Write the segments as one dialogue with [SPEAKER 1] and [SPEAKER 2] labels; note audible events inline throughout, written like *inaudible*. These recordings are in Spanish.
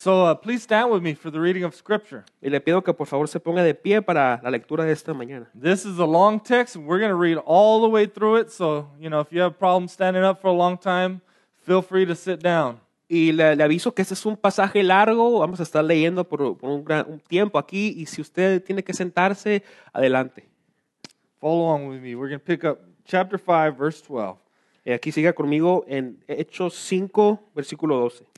[SPEAKER 1] So uh, please stand with me for the reading of Scripture.
[SPEAKER 2] Y le pido que por favor se ponga de pie para la lectura de esta mañana.
[SPEAKER 1] This is a long text. and We're going to read all the way through it. So, you know, if you have problems standing up for a long time, feel free to sit down.
[SPEAKER 2] Y le, le aviso que este es un pasaje largo, vamos a estar leyendo por, por un, gran, un tiempo aquí y si usted tiene que sentarse, adelante.
[SPEAKER 1] Follow on with me. We're going to pick up chapter 5, verse 12.
[SPEAKER 2] Eh, aquí siga conmigo en Hechos 5, versículo 12.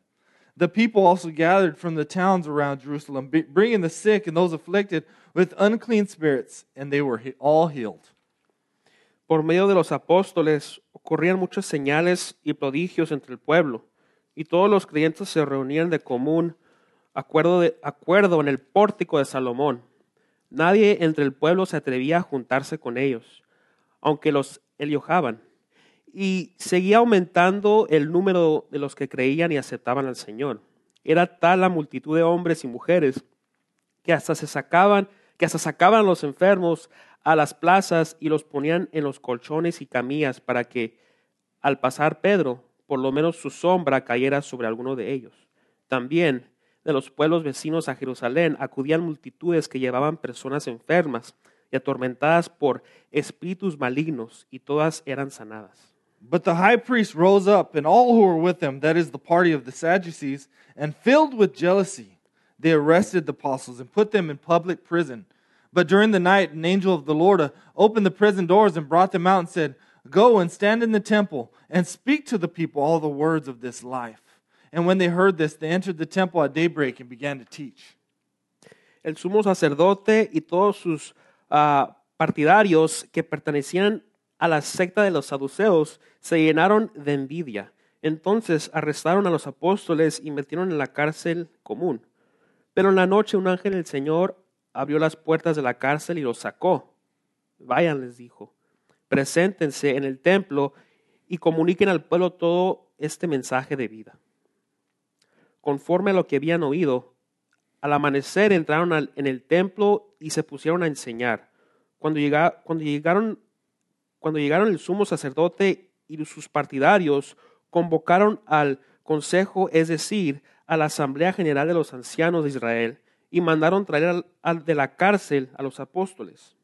[SPEAKER 1] The people also gathered from the towns around Jerusalem, bringing the sick and those afflicted with unclean spirits, and they were all healed.
[SPEAKER 2] Por medio de los apóstoles ocurrían muchas señales y prodigios entre el pueblo, y todos los creyentes se reunían de común acuerdo en el pórtico de Salomón. Nadie entre el pueblo se atrevía a juntarse con ellos, aunque los eliojaban. Y seguía aumentando el número de los que creían y aceptaban al Señor. Era tal la multitud de hombres y mujeres que hasta se sacaban, que hasta sacaban a los enfermos a las plazas y los ponían en los colchones y camillas para que al pasar Pedro, por lo menos su sombra cayera sobre alguno de ellos. También de los pueblos vecinos a Jerusalén acudían multitudes que llevaban personas enfermas y atormentadas por espíritus malignos, y todas eran sanadas.
[SPEAKER 1] But the high priest rose up, and all who were with him, that is, the party of the Sadducees, and filled with jealousy, they arrested the apostles and put them in public prison. But during the night, an angel of the Lord uh, opened the prison doors and brought them out and said, Go and stand in the temple and speak to the people all the words of this life. And when they heard this, they entered the temple at daybreak and began to teach.
[SPEAKER 2] el sumo sacerdote y todos sus ah, partidarios que pertenecían a la secta de los saduceos se llenaron de envidia. Entonces arrestaron a los apóstoles y metieron en la cárcel común. Pero en la noche un ángel del Señor abrió las puertas de la cárcel y los sacó. Vayan, les dijo, preséntense en el templo y comuniquen al pueblo todo este mensaje de vida. Conforme a lo que habían oído, al amanecer entraron en el templo y se pusieron a enseñar. Cuando llegaron, cuando llegaron el sumo sacerdote y sus partidarios, convocaron al consejo, es decir, a la asamblea general de los ancianos de Israel, y mandaron traer al- al- de la cárcel a los apóstoles.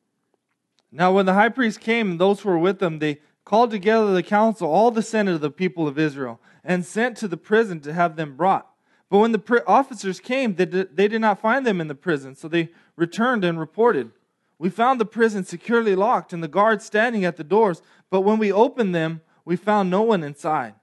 [SPEAKER 1] Now, when the high priest came and those who were with him, they called together the council, all the senate of the people of Israel, and sent to the prison to have them brought. But when the officers came, they did, they did not find them in the prison, so they returned and reported. We found the prison securely locked and the guards standing at the doors, but when we opened them, we found no one inside.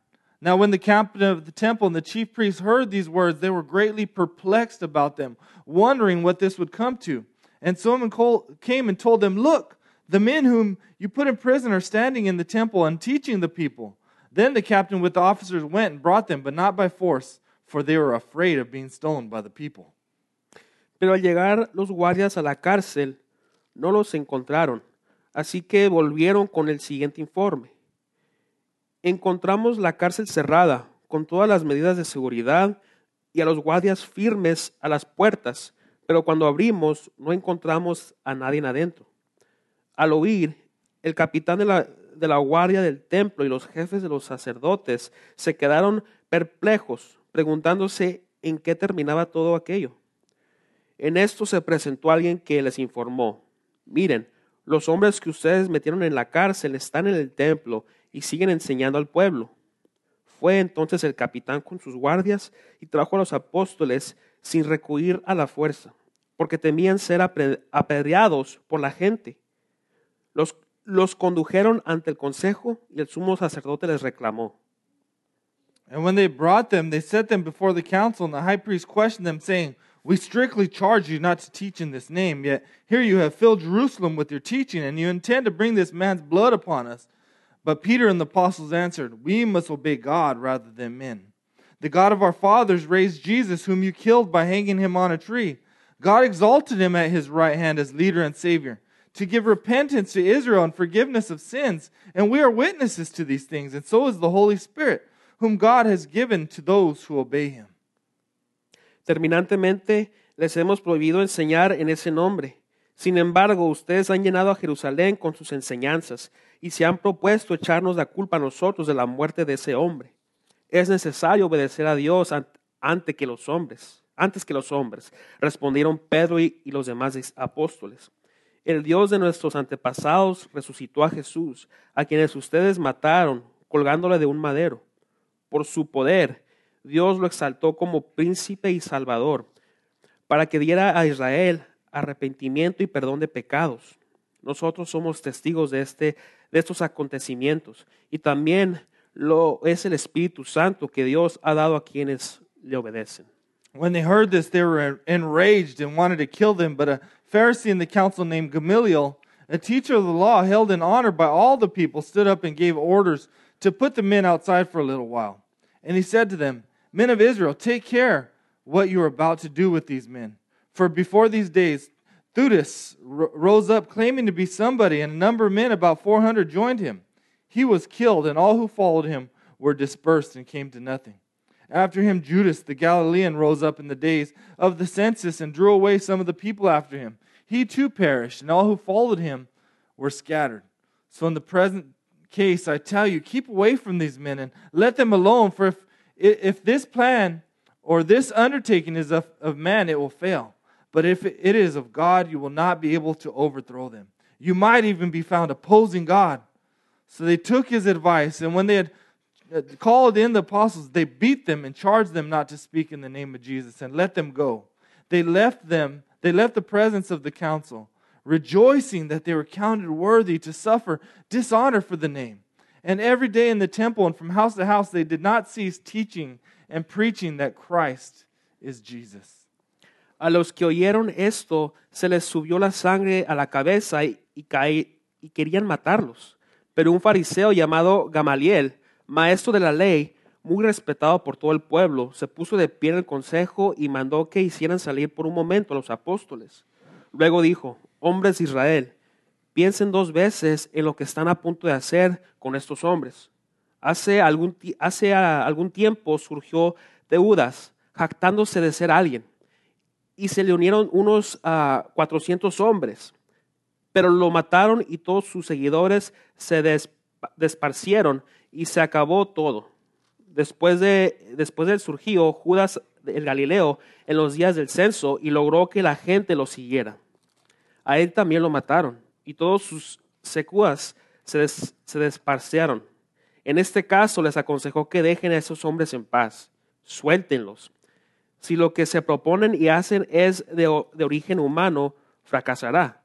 [SPEAKER 1] Now, when the captain of the temple and the chief priests heard these words, they were greatly perplexed about them, wondering what this would come to. And someone came and told them, Look, the men whom you put in prison are standing in the temple and teaching the people. Then the captain with the officers went and brought them, but not by force, for they were afraid of being stolen by the people.
[SPEAKER 2] Pero al llegar los guardias a la cárcel, no los encontraron, así que volvieron con el siguiente informe. Encontramos la cárcel cerrada, con todas las medidas de seguridad y a los guardias firmes a las puertas, pero cuando abrimos no encontramos a nadie adentro. Al oír, el capitán de la, de la guardia del templo y los jefes de los sacerdotes se quedaron perplejos, preguntándose en qué terminaba todo aquello. En esto se presentó alguien que les informó, miren, los hombres que ustedes metieron en la cárcel están en el templo y siguen enseñando al pueblo. Fue entonces el capitán con sus guardias y trajo a los apóstoles sin recurrir a la fuerza, porque temían ser apedreados por la gente. Los, los condujeron ante el consejo y el sumo sacerdote les reclamó.
[SPEAKER 1] And when they brought them, they set them before the council, and the high priest questioned them, saying, We strictly charge you not to teach in this name, yet here you have filled Jerusalem with your teaching, and you intend to bring this man's blood upon us. But Peter and the apostles answered, We must obey God rather than men. The God of our fathers raised Jesus, whom you killed by hanging him on a tree. God exalted him at his right hand as leader and savior to give repentance to Israel and forgiveness of sins. And we are witnesses to these things, and so is the Holy Spirit, whom God has given to those who obey him.
[SPEAKER 2] Terminantemente, les hemos prohibido enseñar en ese nombre. Sin embargo, ustedes han llenado a Jerusalén con sus enseñanzas y se han propuesto echarnos la culpa a nosotros de la muerte de ese hombre. Es necesario obedecer a Dios ante que los hombres, antes que los hombres, respondieron Pedro y los demás apóstoles. El Dios de nuestros antepasados resucitó a Jesús, a quienes ustedes mataron colgándole de un madero. Por su poder, Dios lo exaltó como príncipe y salvador, para que diera a Israel arrepentimiento y perdón de pecados. Nosotros somos testigos de, este, de estos acontecimientos y también lo es el Espíritu Santo que Dios ha dado a quienes le obedecen.
[SPEAKER 1] When they heard this, they were enraged and wanted to kill them, but a Pharisee in the council named Gamaliel, a teacher of the law held in honor by all the people, stood up and gave orders to put the men outside for a little while. And he said to them, Men of Israel, take care what you are about to do with these men. For before these days, Theudas rose up claiming to be somebody, and a number of men, about 400, joined him. He was killed, and all who followed him were dispersed and came to nothing. After him, Judas the Galilean rose up in the days of the census and drew away some of the people after him. He too perished, and all who followed him were scattered. So, in the present case, I tell you, keep away from these men and let them alone, for if, if this plan or this undertaking is of, of man, it will fail. But if it is of God, you will not be able to overthrow them. You might even be found opposing God. So they took his advice, and when they had uh, called in the apostles, they beat them and charged them not to speak in the name of Jesus and let them go. They left them, they left the presence of the council, rejoicing that they were counted worthy to suffer dishonor for the name. And every day in the temple and from house to house, they did not cease teaching and preaching that Christ is Jesus.
[SPEAKER 2] A los que oyeron esto, se les subió la sangre a la cabeza y, caí, y querían matarlos. Pero un fariseo llamado Gamaliel, maestro de la ley, muy respetado por todo el pueblo, se puso de pie en el consejo y mandó que hicieran salir por un momento a los apóstoles. Luego dijo, hombres de Israel, piensen dos veces en lo que están a punto de hacer con estos hombres. Hace algún, algún tiempo surgió Teudas, jactándose de ser alguien, y se le unieron unos uh, 400 hombres, pero lo mataron y todos sus seguidores se des, desparcieron y se acabó todo. Después, de, después del surgió Judas el Galileo en los días del censo y logró que la gente lo siguiera. A él también lo mataron y todos sus secuas se, des, se desparciaron. En este caso les aconsejó que dejen a esos hombres en paz, suéltenlos. Si lo que se proponen y hacen es de, de origen humano, fracasará.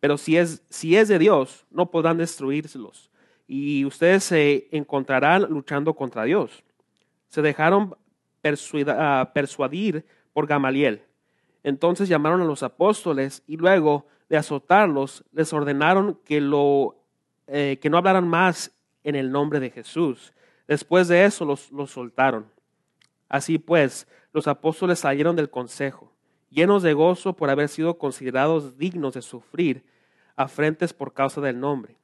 [SPEAKER 2] Pero si es, si es de Dios, no podrán destruírselos y ustedes se encontrarán luchando contra Dios. Se dejaron persuadir por Gamaliel. Entonces llamaron a los apóstoles y luego de azotarlos les ordenaron que, lo, eh, que no hablaran más en el nombre de Jesús. Después de eso los, los soltaron. Así pues, los apóstoles salieron del consejo, llenos de gozo por haber sido considerados dignos de sufrir afrentes por causa del nombre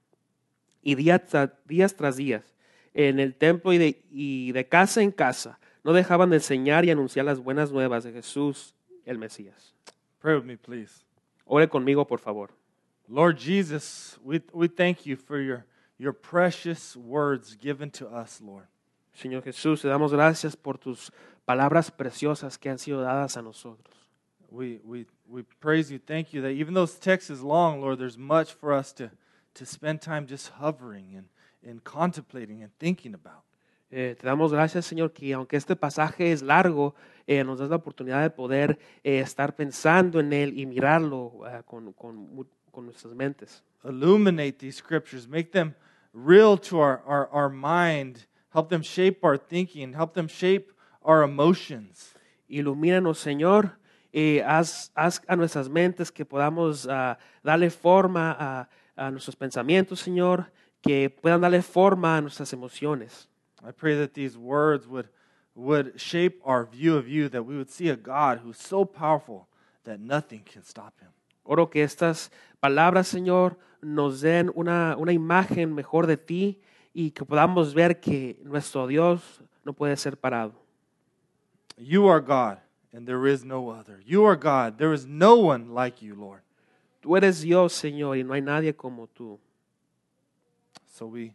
[SPEAKER 2] y días, días tras días en el templo y de, y de casa en casa no dejaban de enseñar y anunciar las buenas nuevas de Jesús, el Mesías.
[SPEAKER 1] Pray with me, please.
[SPEAKER 2] Ore conmigo, por favor.
[SPEAKER 1] Lord Jesus, we, we thank you for your, your precious words given to us, Lord.
[SPEAKER 2] Señor Jesús, te damos gracias por tus palabras preciosas que han sido dadas a nosotros.
[SPEAKER 1] We, we, we praise you, thank you that even though this text is long, Lord, there's much for us to, to spend time just hovering and, and contemplating and thinking about.
[SPEAKER 2] Eh, te damos gracias, Señor, que aunque este pasaje es largo, eh, nos das la oportunidad de poder eh, estar pensando en él y mirarlo uh, con, con, con, nuestras mentes.
[SPEAKER 1] Illuminate these scriptures, make them real to our, our, our mind, help them shape our thinking, help them shape our emotions.
[SPEAKER 2] Ilumínanos, Señor, y haz, haz a nuestras mentes que podamos uh, darle forma a a nuestros pensamientos, Señor, que puedan darle forma a nuestras emociones.
[SPEAKER 1] I pray that these words would, would shape our view of you, that we would see a God who's so powerful that nothing can stop him.
[SPEAKER 2] Oro que estas palabras, Señor, nos den una, una imagen mejor de ti y que podamos ver que nuestro Dios no puede ser parado.
[SPEAKER 1] You are God, and there is no other. You are God. There is no one like you, Lord.
[SPEAKER 2] Tú eres Dios, Señor, y no hay nadie como tú.
[SPEAKER 1] So we,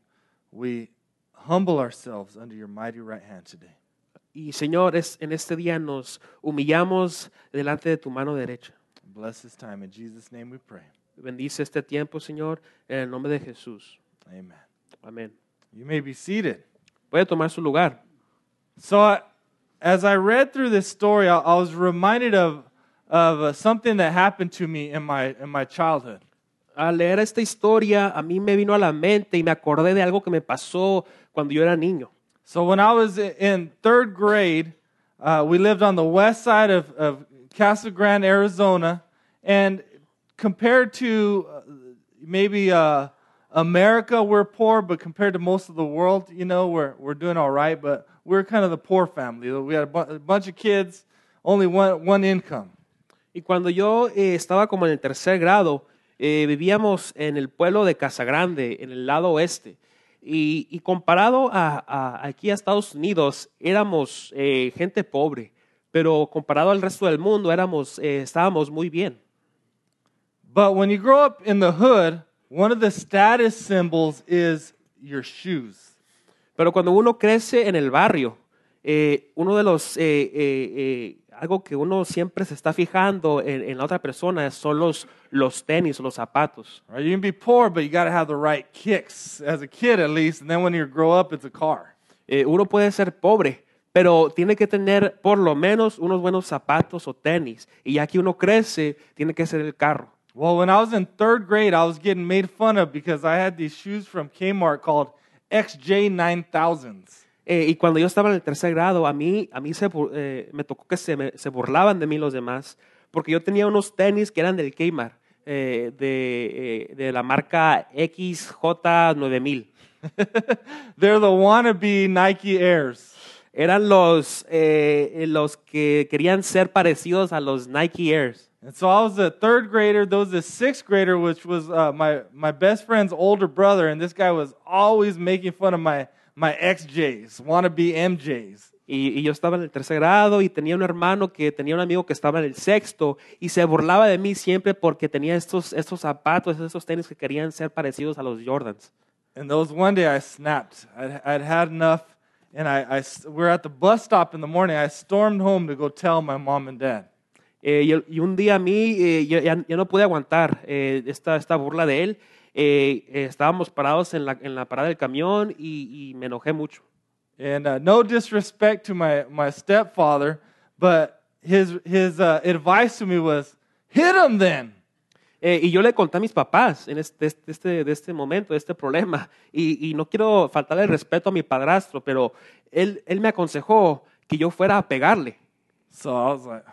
[SPEAKER 1] we humble ourselves under your mighty right hand today.
[SPEAKER 2] Y Señor, es, en este día nos humillamos delante de tu mano derecha.
[SPEAKER 1] Bless this time. In Jesus' name we pray.
[SPEAKER 2] Bendice este tiempo, Señor, en el nombre de Jesús.
[SPEAKER 1] Amen.
[SPEAKER 2] Amén.
[SPEAKER 1] You may be seated.
[SPEAKER 2] Puede tomar su lugar.
[SPEAKER 1] So, I, as I read through this story, I, I was reminded of, of uh, something that happened to me in my, in my childhood.
[SPEAKER 2] Al leer esta historia, a mí me vino a la mente y me acordé de algo que me pasó cuando yo era niño.
[SPEAKER 1] So, when I was in third grade, uh, we lived on the west side of, of Casa Grande, Arizona. And compared to uh, maybe uh, America, we're poor, but compared to most of the world, you know, we're, we're doing all right. But we're kind of the poor family. We had a, bu- a bunch of kids, only one, one income.
[SPEAKER 2] Y cuando yo eh, estaba como en el tercer grado, eh, vivíamos en el pueblo de Casagrande, en el lado oeste. Y, y comparado a, a- aquí a Estados Unidos, éramos eh, gente pobre, pero comparado al resto del mundo, éramos, eh, estábamos muy bien.
[SPEAKER 1] But when you grow up in the hood, one of the status symbols is your shoes.
[SPEAKER 2] Pero cuando uno crece en el barrio, eh, uno de los, eh, eh, eh, algo que uno siempre se está fijando en, en la otra persona son los, los tenis o los zapatos.
[SPEAKER 1] Right? You can be poor, but you got to have the right kicks as a kid, at least. And then when you grow up, it's a car.
[SPEAKER 2] Eh, uno puede ser pobre, pero tiene que tener por lo menos unos buenos zapatos o tenis. Y ya que uno crece, tiene que ser el carro.
[SPEAKER 1] Well, when I was in third grade, I was getting made fun of because I had these shoes from Kmart called XJ 9000s.
[SPEAKER 2] Eh, y cuando yo estaba en el tercer grado, a mí, a mí se, eh, me tocó que se, me- se burlaban de mí los demás, porque yo tenía unos tenis que eran del Kmart, eh, de, eh, de la marca XJ9000. *laughs*
[SPEAKER 1] They're the wannabe Nike Airs.
[SPEAKER 2] Eran los, eh, los que querían ser parecidos a los Nike Airs.
[SPEAKER 1] And so I was a third grader. There was a sixth grader, which was uh, my, my best friend's older brother. And this guy was always making fun of my, my XJs, wannabe MJs.
[SPEAKER 2] Y, y yo estaba en el tercer grado y tenía un hermano que tenía un amigo que estaba en el sexto y se burlaba de mí siempre porque tenía estos, estos zapatos, estos tenis que querían ser parecidos a los Jordans.
[SPEAKER 1] And there was one day I snapped. I'd, I'd had enough. And I, I were at the bus stop in the morning. I stormed home to go tell my mom and dad.
[SPEAKER 2] Eh, y, y un día a mí eh, yo, ya, ya no pude aguantar eh, esta, esta burla de él. Eh, estábamos parados en la, en la parada del camión y, y me enojé mucho.
[SPEAKER 1] And uh, no disrespect to my, my stepfather, but his, his uh, advice to me was hit him then.
[SPEAKER 2] Eh, y yo le conté a mis papás en este, este, este- de este momento, de este problema. *laughs* Y, y no quiero faltarle el respeto a mi padrastro, pero él, él me aconsejó que yo fuera a pegarle.
[SPEAKER 1] So I was like,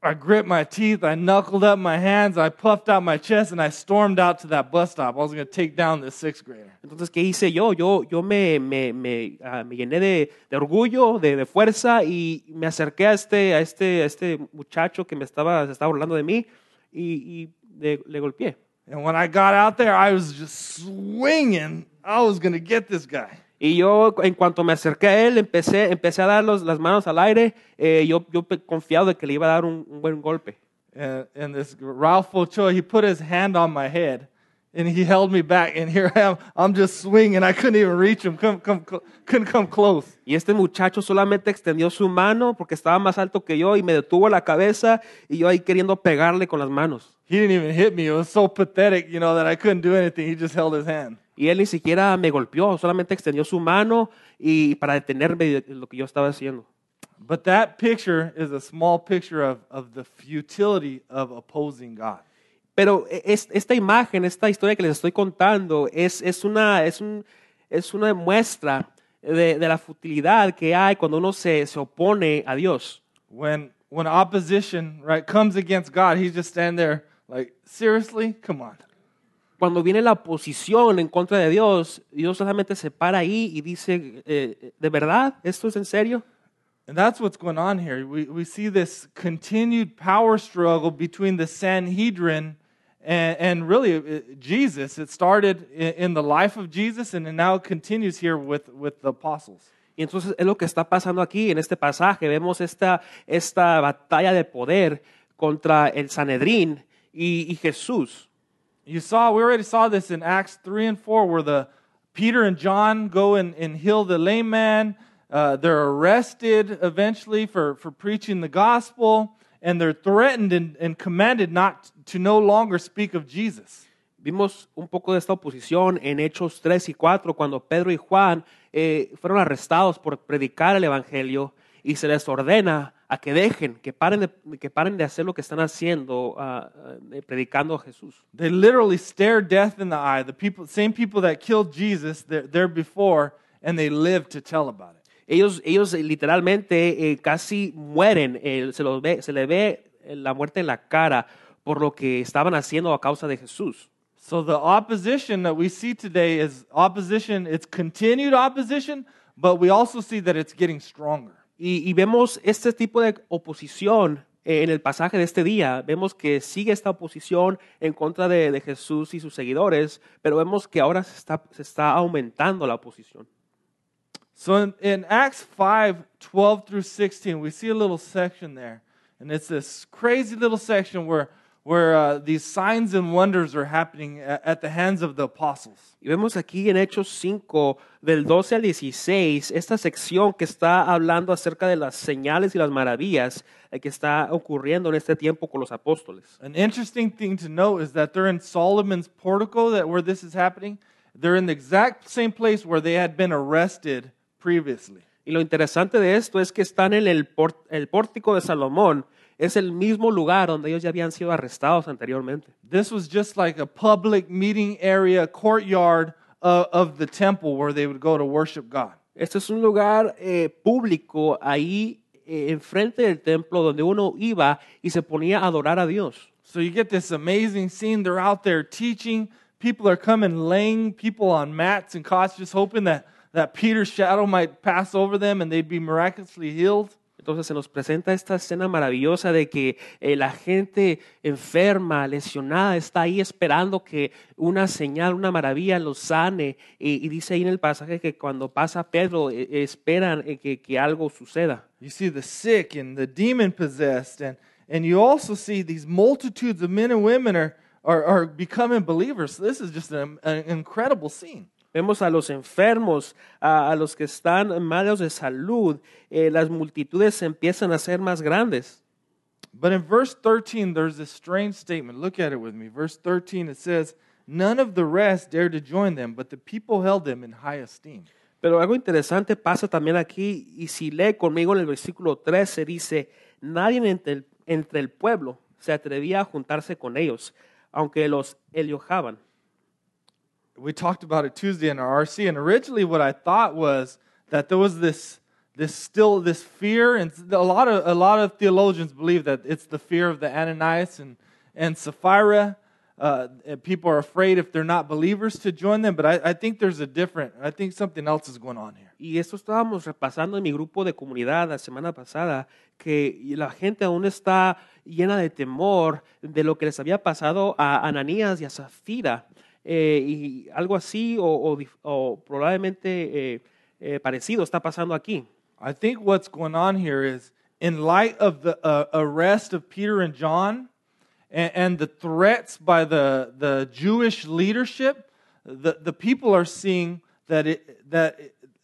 [SPEAKER 1] I gripped my teeth, I knuckled up my hands, I puffed out my chest, and I stormed out to that bus stop. I was going to take down this sixth grader.
[SPEAKER 2] Entonces, ¿qué hice yo? Yo, yo me, me, me, ah, me llené de, de orgullo, de, de fuerza y me acerqué a este, a este, a este muchacho que me estaba, se estaba burlando de mí y, y le, le golpeé.
[SPEAKER 1] And when I got out there, I was just swinging. I was going to get this guy.
[SPEAKER 2] Y yo, en cuanto me acerqué a él, empecé, empecé a dar los- las manos al aire. eh, yo, yo confiado de que le iba a dar un, un buen golpe.
[SPEAKER 1] And, and this Ralph Ochoa, he put his hand on my head and he held me back. And here I am. I'm just swinging. I couldn't even reach him. Come, come, couldn't come close.
[SPEAKER 2] Y este muchacho solamente extendió su mano porque estaba más alto que yo y me detuvo la cabeza y yo ahí queriendo pegarle con las manos.
[SPEAKER 1] He didn't even hit me. It was so pathetic, you know, that I couldn't do anything. He just held his hand.
[SPEAKER 2] Y él ni siquiera me golpeó, solamente extendió su mano y para detenerme de lo que yo estaba haciendo.
[SPEAKER 1] But that picture is a small picture of, of the futility of opposing God.
[SPEAKER 2] Pero e, es- esta imagen, esta historia que les estoy contando, es, es, una, es, un- es una muestra de, de la futilidad que hay cuando uno se, se opone a Dios.
[SPEAKER 1] When, when opposition right, comes against God, he's just standing there like, seriously? Come on.
[SPEAKER 2] Cuando viene la oposición en contra de Dios, Dios solamente se para ahí y dice, eh, ¿de verdad? ¿Esto es en serio?
[SPEAKER 1] And that's what's going on here. We, we see this continued power struggle between the Sanhedrin and, and really uh, Jesus. It started in, in the life of Jesus and it now continues here with, with the apostles.
[SPEAKER 2] Y entonces es lo que está pasando aquí en este pasaje. Vemos esta, esta batalla de poder contra el Sanedrín y, y Jesús.
[SPEAKER 1] You saw, we already saw this in Acts 3 and 4, where the Peter and John go and, and heal the lame man. Uh, they're arrested eventually for, for preaching the gospel, and they're threatened and, and commanded not to no longer speak of Jesus.
[SPEAKER 2] Vimos un poco de esta oposición en Hechos 3 y 4, cuando Pedro y Juan eh, fueron arrestados por predicar el Evangelio y se les ordena a que dejen, que paren de, que paren de hacer lo que están haciendo, ah, predicando a Jesús.
[SPEAKER 1] They literally stare death in the eye. The people, same people that killed Jesus, they're, they're before, and they live to tell about it.
[SPEAKER 2] Ellos, ellos eh, literalmente eh, casi mueren, eh, se, los ve, se le ve la muerte en la cara por lo que estaban haciendo a causa de Jesús.
[SPEAKER 1] So the opposition that we see today is opposition, it's continued opposition, but we also see that it's getting stronger.
[SPEAKER 2] Y, y vemos este tipo de oposición eh, en el pasaje de este día. Vemos que sigue esta oposición en contra de, de Jesús y sus seguidores, pero vemos que ahora se está, se está aumentando la oposición.
[SPEAKER 1] So in, in Acts 5 12 through 16, we see a little section there. And it's this crazy little section where, where uh, these signs and wonders are happening at, the hands of the apostles.
[SPEAKER 2] Y vemos aquí en Hechos 5, del 12 al 16, esta sección que está hablando acerca de las señales y las maravillas eh, que está ocurriendo en este tiempo con los apóstoles.
[SPEAKER 1] An interesting thing to note is that they're in Solomon's portico, that where this is happening. They're in the exact same place where they had been arrested previously.
[SPEAKER 2] Y lo interesante de esto es que están en el, por- el pórtico de Salomón. Es el mismo lugar donde ellos ya habían sido arrestados anteriormente.
[SPEAKER 1] This was just like a public meeting area, courtyard of, of the temple where they would go to worship God.
[SPEAKER 2] Este es un lugar eh, público ahí eh, enfrente del templo donde uno iba y se ponía a adorar a Dios.
[SPEAKER 1] So you get this amazing scene. They're out there teaching. People are coming, laying people on mats and cots, just hoping that, that Peter's shadow might pass over them and they'd be miraculously healed.
[SPEAKER 2] Entonces se nos presenta esta escena maravillosa de que eh, la gente enferma, lesionada, está ahí esperando que una señal, una maravilla los sane. Y, y dice ahí en el pasaje que cuando pasa Pedro, eh, esperan eh, que, que algo suceda.
[SPEAKER 1] You see the sick and the demon possessed, and, and you also see these multitudes of men and women are, are, are becoming believers. This is just an, an incredible scene.
[SPEAKER 2] Vemos a los enfermos, a, a los que están malos de salud, eh, las multitudes se empiezan a hacer más grandes.
[SPEAKER 1] But in verse 13, there's this strange statement. Look at it with me. Verse 13, it says, None of the rest dared to join them, but the people held them in high esteem.
[SPEAKER 2] Pero algo interesante pasa también aquí, y si lee conmigo en el versículo 13, dice, nadie entre el, entre el pueblo se atrevía a juntarse con ellos, aunque los eliojaban.
[SPEAKER 1] We talked about it Tuesday in our RC, and originally what I thought was that there was this, this still this fear, and a lot of a lot of theologians believe that it's the fear of the Ananias and and Sapphira. Uh, and people are afraid if they're not believers to join them, but I, I think there's a different. I think something else is going on here.
[SPEAKER 2] Y esto estábamos repasando en mi grupo de comunidad la semana pasada, que la gente aún está llena de temor de lo que les había pasado a Ananías y a Zafira, eh, y algo así o, o o probablemente eh, eh, parecido está pasando aquí.
[SPEAKER 1] I think what's going on here is, in light of the uh, arrest of Peter and John and, and the threats by the, the Jewish leadership, the, the people are seeing that, it, that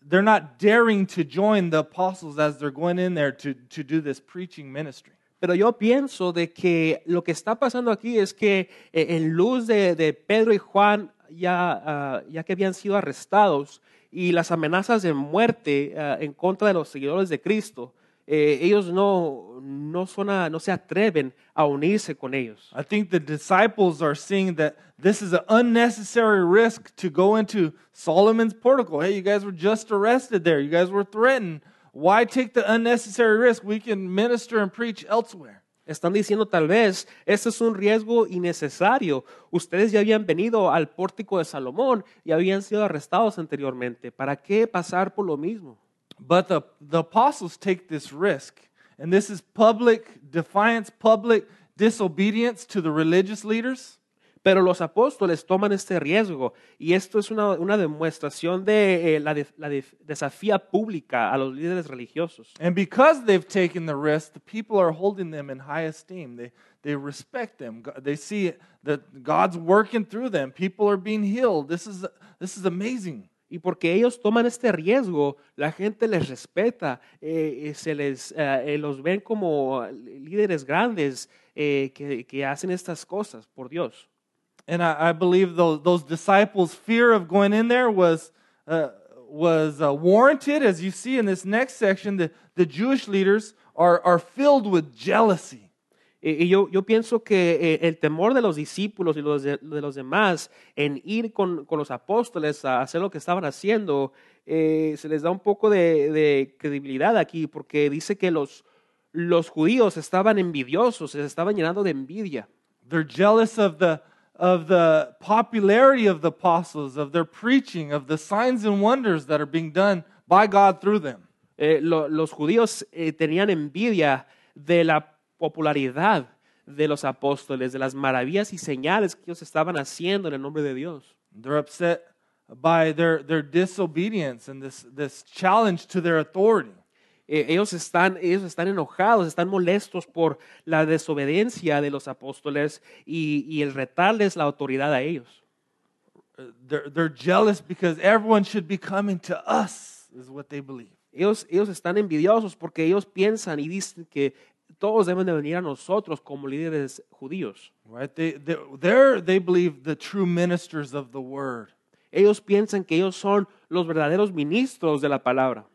[SPEAKER 1] they're not daring to join the apostles as they're going in there to, to do this preaching ministry.
[SPEAKER 2] Pero yo pienso de que lo que está pasando aquí es que eh, en luz de, de Pedro y Juan, ya, ah, ya que habían sido arrestados, y las amenazas de muerte ah, en contra de los seguidores de Cristo, eh, ellos no, no, son a- no se atreven a unirse con ellos.
[SPEAKER 1] I think the disciples are seeing that this is an unnecessary risk to go into Solomon's portico. Hey, you guys were just arrested there. You guys were threatened. Why take the unnecessary risk? We can minister and preach elsewhere.
[SPEAKER 2] Están diciendo tal vez, este es un riesgo innecesario. Ustedes ya habían venido al pórtico de Salomón y habían sido arrestados anteriormente. ¿Para qué pasar por lo mismo?
[SPEAKER 1] But the, the apostles take this risk, and this is public defiance, public disobedience to the religious leaders.
[SPEAKER 2] Pero los apóstoles toman este riesgo y esto es una, una demostración de eh, la, de- la de- desafía pública a los líderes religiosos.
[SPEAKER 1] And because they've taken the risk, the people are holding them in high esteem. They, they respect them. They see that God's working through them. People are being healed. This is, this is amazing.
[SPEAKER 2] Y porque ellos toman este riesgo, la gente les respeta, eh, eh, se les, eh, eh, los ven como líderes grandes eh, que, que hacen estas cosas por Dios.
[SPEAKER 1] And I, I believe those, those disciples' fear of going in there was, uh, was uh, warranted. As you see in this next section, the, the Jewish leaders are, are filled with jealousy.
[SPEAKER 2] Y yo, yo pienso que eh, el temor de los discípulos y los de, de los demás en ir con, con los apóstoles a hacer lo que estaban haciendo, eh, se les da un poco de, de credibilidad aquí, porque dice que los, los judíos estaban envidiosos, se estaban llenando de envidia.
[SPEAKER 1] They're jealous of the, of the popularity of the apostles, of their preaching, of the signs and wonders that are being done by God through them.
[SPEAKER 2] Eh, lo- los judíos eh, tenían envidia de la popularidad de los apóstoles, de las maravillas y señales que ellos estaban haciendo en el nombre de Dios.
[SPEAKER 1] They're upset by their, their disobedience and this, this challenge to their authority.
[SPEAKER 2] Eh, ellos, están, ellos están enojados, están molestos por la desobediencia de los apóstoles y, y el retarles la autoridad a ellos.
[SPEAKER 1] Uh, They're, they're jealous because everyone should be coming to us, is what they believe.
[SPEAKER 2] Ellos, ellos están envidiosos porque ellos piensan y dicen que todos deben de venir a nosotros como líderes judíos.
[SPEAKER 1] Right? They, they, they believe the true ministers of the word.
[SPEAKER 2] Ellos piensan que ellos son los verdaderos ministros de la palabra.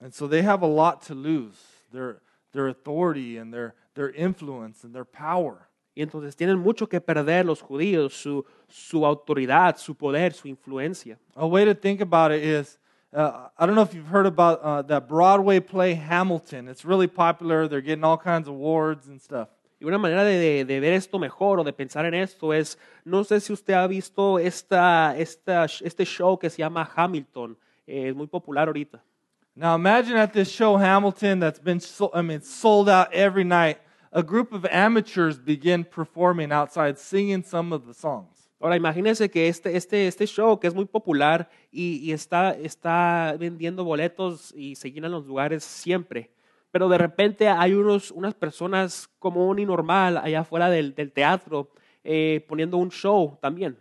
[SPEAKER 1] And so they have a lot to lose their, their authority and their, their influence and their power.
[SPEAKER 2] Y entonces tienen mucho que perder los judíos, su, su autoridad, su poder, su influencia.
[SPEAKER 1] A way to think about it is uh, I don't know if you've heard about uh, that Broadway play Hamilton. It's really popular. They're getting all kinds of awards and stuff.
[SPEAKER 2] Y una manera de, de- ver esto mejor o de pensar en esto es, no sé si usted ha visto esta, esta, este show que se llama Hamilton, eh, es muy popular ahorita.
[SPEAKER 1] Now imagine at this show Hamilton that's been so, I mean sold out every night. A group of amateurs begin performing outside, singing some of the songs.
[SPEAKER 2] Ahora imagínense que este, este, este show que es muy popular y, y está, está vendiendo boletos y se llenan los lugares siempre, pero de repente hay unos, unas personas común y normal allá afuera del, del teatro eh, poniendo un show también.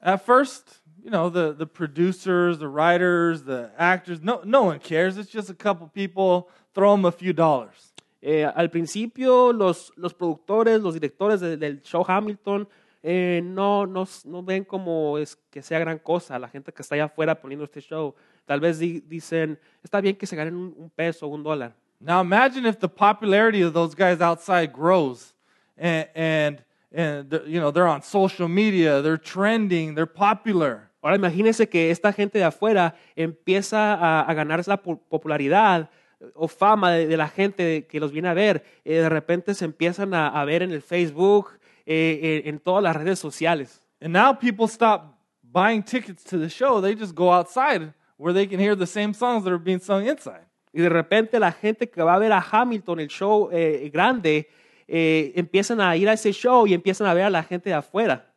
[SPEAKER 1] At first, you know, the, the producers, the writers, the actors, no, no one cares. It's just a couple people, throw them a few dollars.
[SPEAKER 2] Eh, al principio los, los productores, los directores de- del show Hamilton eh, no, no, no ven como es que sea gran cosa la gente que está allá afuera poniendo este show. Tal vez di- dicen, está bien que se ganen un, un peso o un dólar.
[SPEAKER 1] Now imagine if the popularity of those guys outside grows and, and, and you know, they're on social media, they're trending, they're popular.
[SPEAKER 2] Ahora imagínense que esta gente de afuera empieza a, a ganar la po- popularidad o fama de, de la gente que los viene a ver. Eh, de repente se empiezan a, a ver en el Facebook, eh, en, en todas las redes sociales.
[SPEAKER 1] And now people stop buying tickets to the show. They just go outside where they can hear the same songs that are being sung inside.
[SPEAKER 2] Y de repente la gente que va a ver a Hamilton, el show eh, grande, eh, empiezan a ir a ese show y empiezan a ver a la gente de afuera.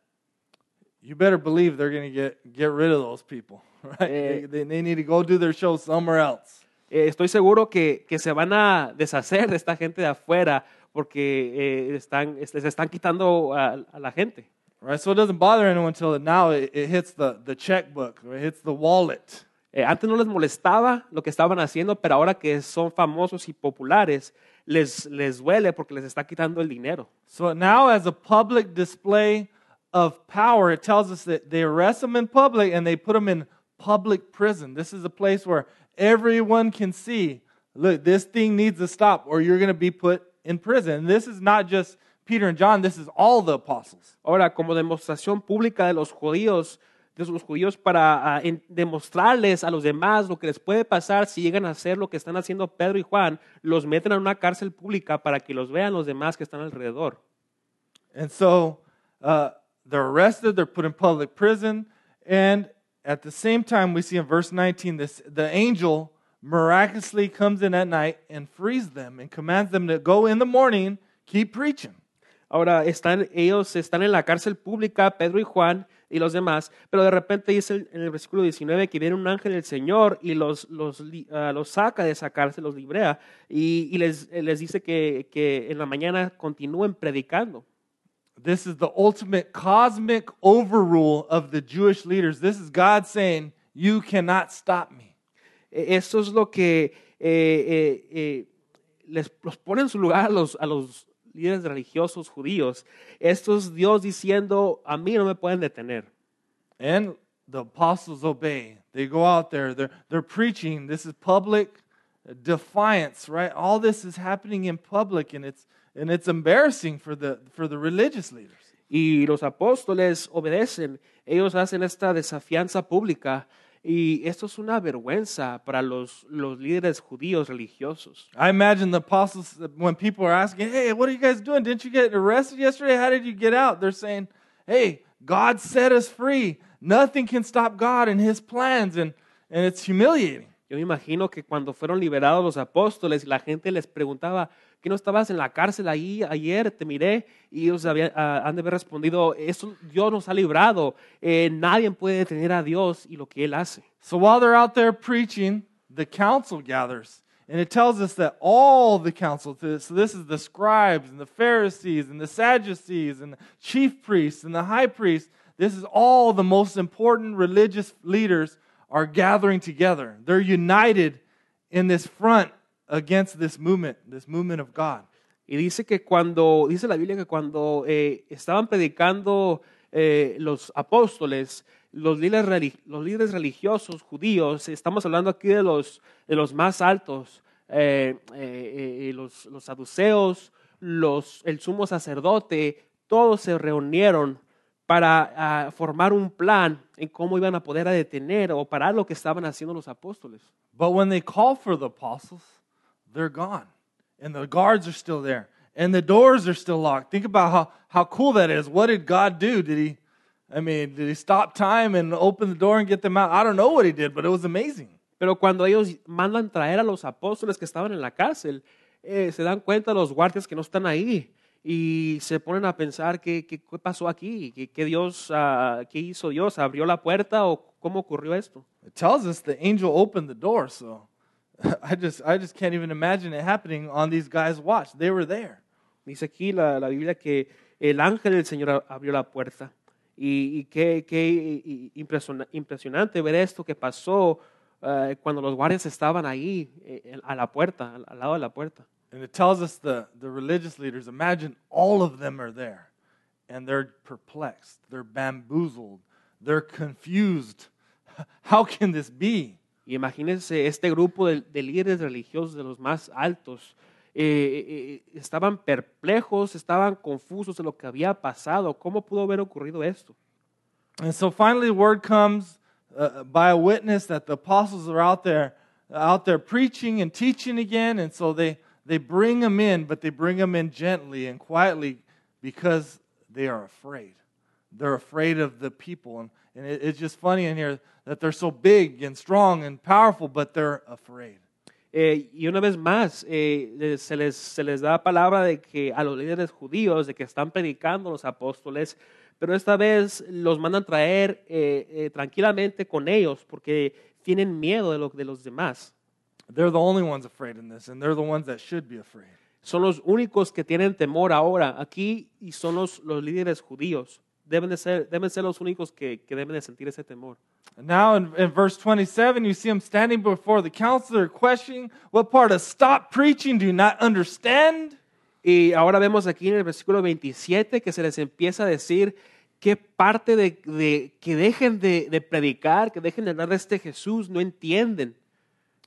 [SPEAKER 1] You better believe they're going to get, get rid of those people, *laughs* right?
[SPEAKER 2] Eh.
[SPEAKER 1] they, they need to go do their show somewhere else.
[SPEAKER 2] Eh, estoy seguro que, que se van a deshacer de esta gente de afuera porque eh, están, les están quitando a, a la gente.
[SPEAKER 1] Right? So it doesn't bother anyone until now it, it hits the, the checkbook, it hits the wallet.
[SPEAKER 2] Eh, antes no les molestaba lo que estaban haciendo, pero ahora que son famosos y populares, les, les duele porque les está quitando el dinero.
[SPEAKER 1] So now, as a public display of power, it tells us that they arrest them in public and they put them in public prison. This is a place where everyone can see look, this thing needs to stop, or you're going to be put in prison. And this is not just Peter and John, this is all the apostles.
[SPEAKER 2] Ahora, como demostración pública de los judíos, de los judíos para ah, en- demostrarles a los demás lo que les puede pasar si llegan a hacer lo que están haciendo Pedro y Juan, los meten en una cárcel pública para que los vean los demás que están alrededor.
[SPEAKER 1] And so uh, they're arrested, they're put in public prison, and at the same time, we see in verse 19 this, the angel miraculously comes in at night and frees them and commands them to go in the morning, keep preaching.
[SPEAKER 2] Ahora están ellos están en la cárcel pública, Pedro y Juan y los demás, pero de repente dice en el versículo 19 que viene un ángel del Señor y los, los, ah, los saca de esa cárcel, los librea y, y les, les dice que, que en la mañana continúen predicando.
[SPEAKER 1] This is the ultimate cosmic overrule of the Jewish leaders. This is God saying, You cannot stop me.
[SPEAKER 2] Esto es lo que eh, eh, eh, les los pone en su lugar a los, a los líderes religiosos judíos. Esto es Dios diciendo, a mí no me pueden detener.
[SPEAKER 1] And the apostles obey. They go out there, they're, they're preaching. This is public defiance, right? All this is happening in public, and it's, and it's embarrassing for the, for the religious leaders.
[SPEAKER 2] Y los apóstoles obedecen, ellos hacen esta desafianza pública y esto es una vergüenza para los, los líderes judíos religiosos.
[SPEAKER 1] I imagine the apostles, when people are asking, Hey, what are you guys doing? Didn't you get arrested yesterday? How did you get out? They're saying, Hey, God set us free. Nothing can stop God and his plans. And, and it's humiliating.
[SPEAKER 2] Yo me imagino que cuando fueron liberados los apóstoles, la gente les preguntaba, ¿que no estabas en la cárcel ahí ayer? Te miré y ellos habían, ah, han de haber respondido, eso Dios nos ha librado, eh, nadie puede detener a Dios y lo que Él hace.
[SPEAKER 1] So while they're out there preaching, the council gathers. And it tells us that all the council, so this is the scribes and the Pharisees and the Sadducees and the chief priests and the high priests, this is all the most important religious leaders are gathering together. They're united in this front against this movement, this movement of God.
[SPEAKER 2] Y dice que cuando, dice la Biblia que cuando eh, estaban predicando eh, los apóstoles, los líderes, los líderes religiosos judíos, estamos hablando aquí de los, de los más altos, eh, eh, eh, los, los saduceos, los, el sumo sacerdote, todos se reunieron para ah, formar un plan en cómo iban a poder detener o parar lo que estaban haciendo los apóstoles.
[SPEAKER 1] But when they call for the apostles, they're gone. And the guards are still there. And the doors are still locked. Think about how, how cool that is. What did God do? Did he, I mean, did he stop time and open the door and get them out? I don't know what he did, but it was amazing.
[SPEAKER 2] Pero cuando ellos mandan traer a los apóstoles que estaban en la cárcel, eh, se dan cuenta los guardias que no están ahí y se ponen a pensar qué, qué, qué pasó aquí, qué, qué Dios, ah, qué hizo Dios, abrió la puerta o cómo ocurrió esto.
[SPEAKER 1] It tells us the angel opened the door, so *laughs* I just, I just can't even imagine it happening on these guys' watch. They were there.
[SPEAKER 2] Dice aquí la, la Biblia que el ángel del Señor abrió la puerta. Y, y qué, qué impresiona- impresionante ver esto que pasó eh, cuando los guardias estaban ahí eh, a la puerta, al, al lado de la puerta.
[SPEAKER 1] And it tells us the, the religious leaders, imagine all of them are there. And they're perplexed, they're bamboozled, they're confused. *laughs* How can this be?
[SPEAKER 2] Y imagínense este grupo de, de líderes religiosos de los más altos. eh, eh, estaban perplejos, estaban confusos de lo que había pasado. ¿Cómo pudo haber ocurrido esto?
[SPEAKER 1] And so finally, word comes uh, by a witness that the apostles are out there, out there preaching and teaching again. And so they, they bring them in, but they bring them in gently and quietly because they are afraid. They're afraid of the people. And, and it, it's just funny in here that they're so big and strong and powerful, but they're afraid.
[SPEAKER 2] Eh, y una vez más, eh, eh, se, les, se les da palabra de que a los líderes judíos, de que están predicando los apóstoles, pero esta vez los mandan traer eh, tranquilamente con ellos porque tienen miedo de, lo, de los demás.
[SPEAKER 1] They're the only ones afraid in this, and they're the ones that should be afraid.
[SPEAKER 2] Son los únicos que tienen temor ahora aquí y son los, los líderes judíos. Deben, de ser, deben ser los únicos que, que deben de sentir ese temor.
[SPEAKER 1] And now in, in verse 27, you see them standing before the they're questioning, What part of stop preaching do you not understand?
[SPEAKER 2] Y ahora vemos aquí en el versículo 27 que se les empieza a decir qué parte de, de- que dejen de, de predicar, que dejen de hablar de este Jesús, no entienden.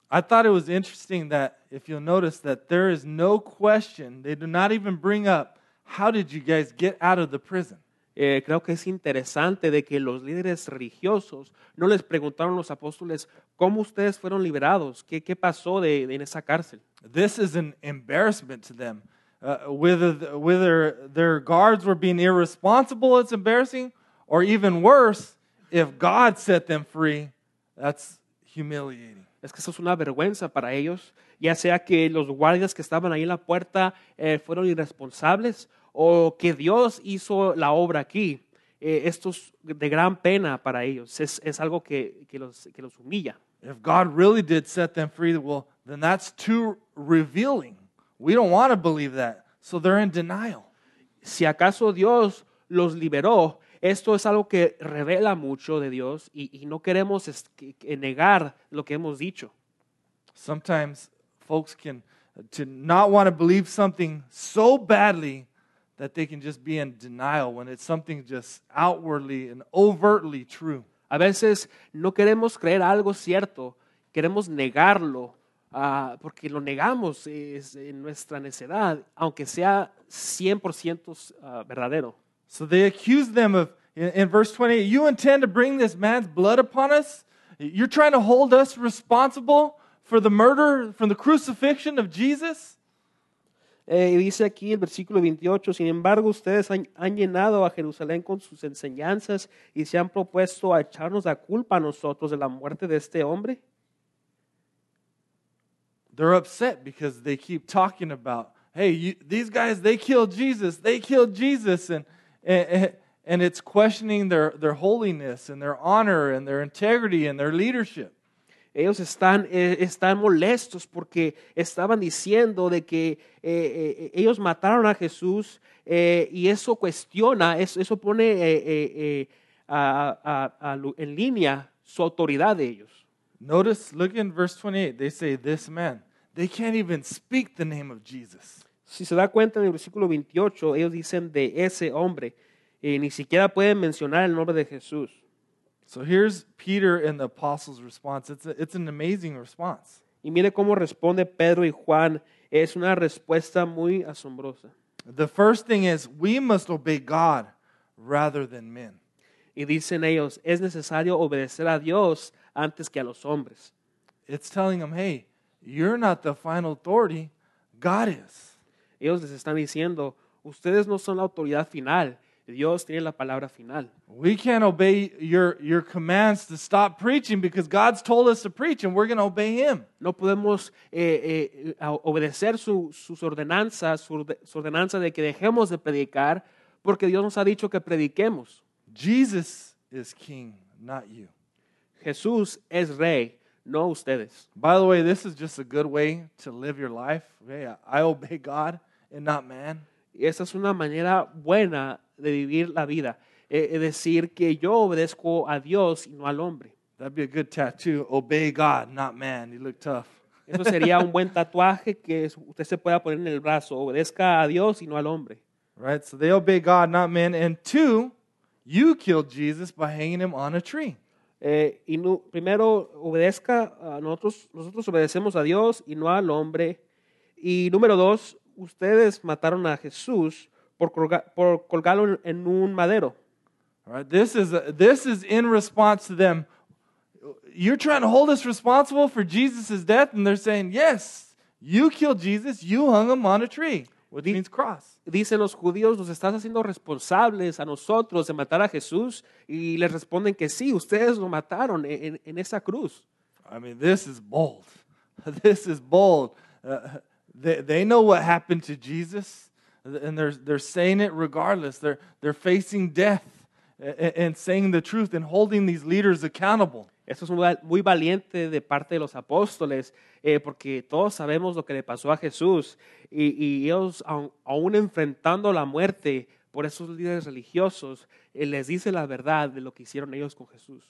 [SPEAKER 1] I thought it was interesting that if you'll notice that there is no question, they do not even bring up, How did you guys get out of the prison?
[SPEAKER 2] Eh, creo que es interesante de que los líderes religiosos no les preguntaron a los apóstoles cómo ustedes fueron liberados, qué, qué pasó de, de en esa cárcel.
[SPEAKER 1] This is an embarrassment to them. Uh, whether, the- whether their guards were being irresponsible, it's embarrassing, or even worse, if God set them free, that's humiliating.
[SPEAKER 2] es que eso es una vergüenza para ellos, ya sea que los guardias que estaban ahí en la puerta eh, fueron irresponsables o que Dios hizo la obra aquí. Eh, esto es de gran pena para ellos, es, es algo que, que los, que los humilla.
[SPEAKER 1] If God really did set them free, well, then that's too revealing. We don't want to believe that. So they're in denial.
[SPEAKER 2] Si acaso Dios los liberó, esto es algo que revela mucho de Dios y, y no queremos negar lo que hemos dicho.
[SPEAKER 1] Sometimes folks can to not want to believe something so badly that they can just be in denial when it's something just outwardly and overtly true.
[SPEAKER 2] A veces no queremos creer algo cierto, queremos negarlo ah, porque lo negamos es, en nuestra necedad, aunque sea 100% ah, verdadero.
[SPEAKER 1] So they accuse them of, in, in verse 28, you intend to bring this man's blood upon us? You're trying to hold us responsible for the murder, from the crucifixion of Jesus?
[SPEAKER 2] Eh, dice aquí el versículo 28, sin embargo ustedes han, han llenado a Jerusalén con sus enseñanzas y se han propuesto a echarnos la culpa a nosotros de la muerte de este hombre.
[SPEAKER 1] They're upset because they keep talking about, hey, you, these guys, they killed Jesus, they killed Jesus. And, and, and it's questioning their, their holiness and their honor and their integrity and their leadership.
[SPEAKER 2] Ellos están, eh, están molestos porque estaban diciendo de que eh, eh, ellos mataron a Jesús eh, y eso cuestiona, eso, eso pone eh, eh, eh, a- a- a en línea su autoridad de ellos.
[SPEAKER 1] Notice, look in verse 28, they say, this man. They can't even speak the name of Jesus.
[SPEAKER 2] Si se da cuenta en el versículo 28, ellos dicen de ese hombre, y ni siquiera pueden mencionar el nombre de Jesús.
[SPEAKER 1] So here's Peter and the apostles' response. It's, a, it's an amazing response.
[SPEAKER 2] Y mire cómo responde Pedro y Juan. Es una respuesta muy asombrosa.
[SPEAKER 1] The first thing is, we must obey God rather than men.
[SPEAKER 2] Y dicen ellos, es necesario obedecer a Dios antes que a los hombres.
[SPEAKER 1] It's telling them, hey, you're not the final authority, God is.
[SPEAKER 2] Ellos les están diciendo, ustedes no son la autoridad final, Dios tiene la palabra final.
[SPEAKER 1] We can't obey your, your commands to stop preaching because God's told us to preach and we're going to obey Him.
[SPEAKER 2] No podemos eh, eh, obedecer su- sus ordenanzas, su, su ordenanza de que dejemos de predicar, porque Dios nos ha dicho que prediquemos.
[SPEAKER 1] Jesus is king, not you.
[SPEAKER 2] Jesús es rey, no ustedes.
[SPEAKER 1] By the way, this is just a good way to live your life. Hey, I obey God and not man.
[SPEAKER 2] Esa es una manera buena de vivir la vida. eh, Es decir, que yo obedezco a Dios y no al hombre.
[SPEAKER 1] That'd be a good tattoo. Obey God, not man. You look tough.
[SPEAKER 2] Eso sería un buen *laughs* tatuaje que usted se pueda poner en el brazo. Obedezca a Dios y no al hombre.
[SPEAKER 1] Right? So they obey God, not men. And two, you killed Jesus by hanging him on a tree.
[SPEAKER 2] Eh, y no- primero, obedezca a nosotros. Nosotros obedecemos a Dios y no al hombre. Y número dos, ustedes mataron a Jesús por, colga- por colgarlo en un madero.
[SPEAKER 1] All right? This is this is in response to them. You're trying to hold us responsible for Jesus' death, and they're saying, Yes, you killed Jesus, you hung him on a tree, which means cross.
[SPEAKER 2] Dicen los judíos, nos estás haciendo responsables a nosotros de matar a Jesús. Y les responden que sí, ustedes lo mataron en, en esa cruz.
[SPEAKER 1] I mean, this is bold. *laughs* This is bold. Uh, they, they know what happened to Jesus, and they're, they're saying it regardless. They're, they're facing death and, saying the truth and holding these leaders accountable.
[SPEAKER 2] Esto es muy, valiente de parte de los apóstoles, eh, porque todos sabemos lo que le pasó a Jesús y, y ellos, aun, aún enfrentando la muerte por esos líderes religiosos, eh, les dice la verdad de lo que hicieron ellos con Jesús.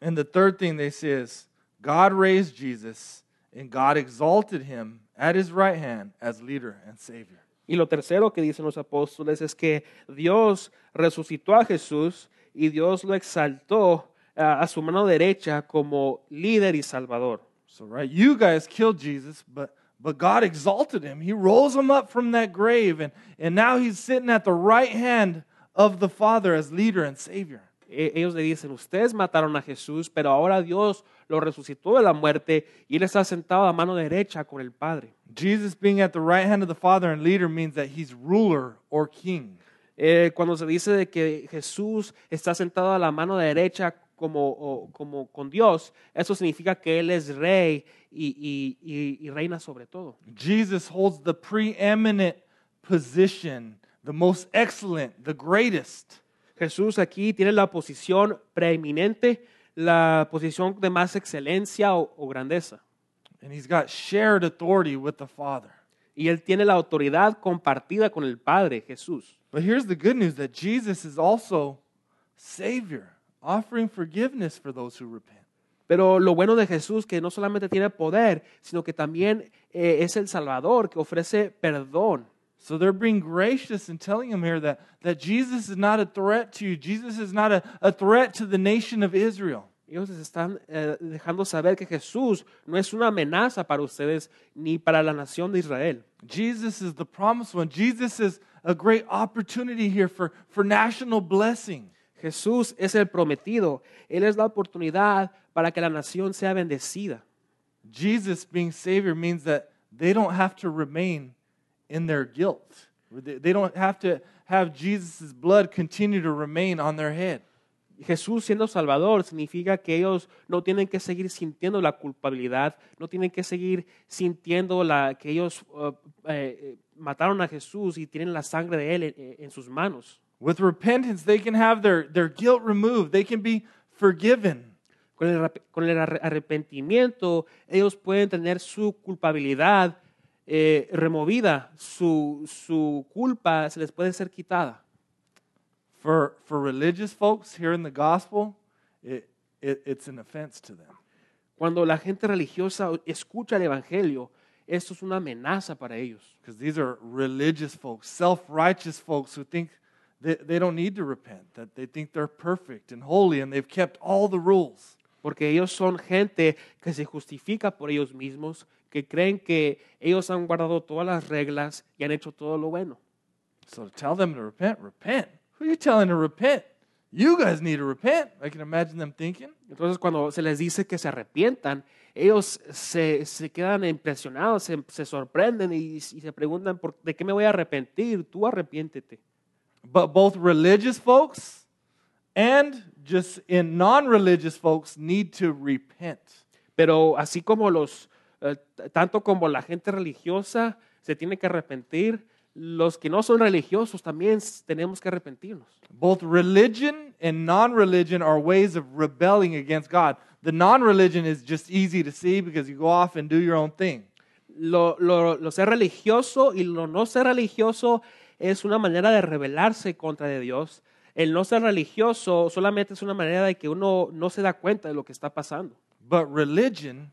[SPEAKER 1] And the third thing they say is God raised Jesus, and God exalted him at his right hand as leader and savior.
[SPEAKER 2] Y lo tercero que dicen los apóstoles es que Dios resucitó a Jesús y Dios lo exaltó ah, a su mano derecha como líder y salvador.
[SPEAKER 1] So, right, you guys killed Jesus, but but God exalted him. He rose him up from that grave, and, and now he's sitting at the right hand of the Father as leader and savior.
[SPEAKER 2] E- Ellos le dicen, ustedes mataron a Jesús, pero ahora Dios lo resucitó de la muerte y Él está sentado a mano derecha con el Padre.
[SPEAKER 1] Jesus being at the right hand of the Father and leader means that he's ruler or king.
[SPEAKER 2] Eh, cuando se dice de que Jesús está sentado a la mano derecha como, o- como con Dios, eso significa que Él es rey y, y- y- y reina sobre todo.
[SPEAKER 1] Jesus holds the preeminent position, the most excellent, the greatest.
[SPEAKER 2] Jesús aquí tiene la posición preeminente, la posición de más excelencia o, o grandeza.
[SPEAKER 1] And he's got shared authority with the Father.
[SPEAKER 2] Y Él tiene la autoridad compartida con el Padre, Jesús.
[SPEAKER 1] But here's the good news that Jesus is also Savior, offering forgiveness for those who repent.
[SPEAKER 2] Pero lo bueno de Jesús que no solamente tiene poder, sino que también eh, es el Salvador que ofrece perdón.
[SPEAKER 1] So they're being gracious and telling him here that, that Jesus is not a threat to you. Jesus is not a, a threat to the nation of Israel.
[SPEAKER 2] Ellos les están eh, dejando saber que Jesús no es una amenaza para ustedes ni para la nación de Israel.
[SPEAKER 1] Jesus is the promised one. Jesus is a great opportunity here for, for national blessing.
[SPEAKER 2] Jesús es el prometido. Él es la oportunidad para que la nación sea bendecida.
[SPEAKER 1] Jesus being Savior means that they don't have to remain in their guilt. They don't have to have Jesus' blood continue to remain on their head.
[SPEAKER 2] Jesús siendo Salvador significa que ellos no tienen que seguir sintiendo la culpabilidad, no tienen que seguir sintiendo la, que ellos uh, eh, mataron a Jesús y tienen la sangre de Él en, en sus manos.
[SPEAKER 1] With repentance, they can have their, their guilt removed, they can be forgiven.
[SPEAKER 2] Con el, con el arre- arrepentimiento, ellos pueden tener su culpabilidad eh, removida, su, su culpa se les puede ser quitada.
[SPEAKER 1] For, for religious folks here in the gospel, it, it, it's an offense to them.
[SPEAKER 2] Cuando la gente religiosa escucha el Evangelio, esto es una amenaza para ellos.
[SPEAKER 1] Because these are religious folks, self righteous folks who think that they don't need to repent, that they think they're perfect and holy and they've kept all the rules.
[SPEAKER 2] Porque ellos son gente que se justifica por ellos mismos, que creen que ellos han guardado todas las reglas y han hecho todo lo bueno.
[SPEAKER 1] So to tell them to repent, repent. Who are you telling to repent? You guys need to repent. I can imagine them thinking.
[SPEAKER 2] Entonces cuando se les dice que se arrepientan, ellos se, se quedan impresionados, se, se sorprenden y, y se preguntan, ¿por, ¿de qué me voy a arrepentir? Tú arrepiéntete.
[SPEAKER 1] But both religious folks and just in non religious folks need to repent.
[SPEAKER 2] Pero así como los, tanto como la gente religiosa se tiene que arrepentir, los que no son religiosos también tenemos que arrepentirnos.
[SPEAKER 1] Both religion and non religion are ways of rebelling against God. The non religion is just easy to see because you go off and do your own thing.
[SPEAKER 2] Lo, lo- lo ser religioso y lo no ser religioso es una manera de rebelarse contra de Dios. El no ser religioso solamente es una manera de que uno no se da cuenta de lo que está pasando.
[SPEAKER 1] But religion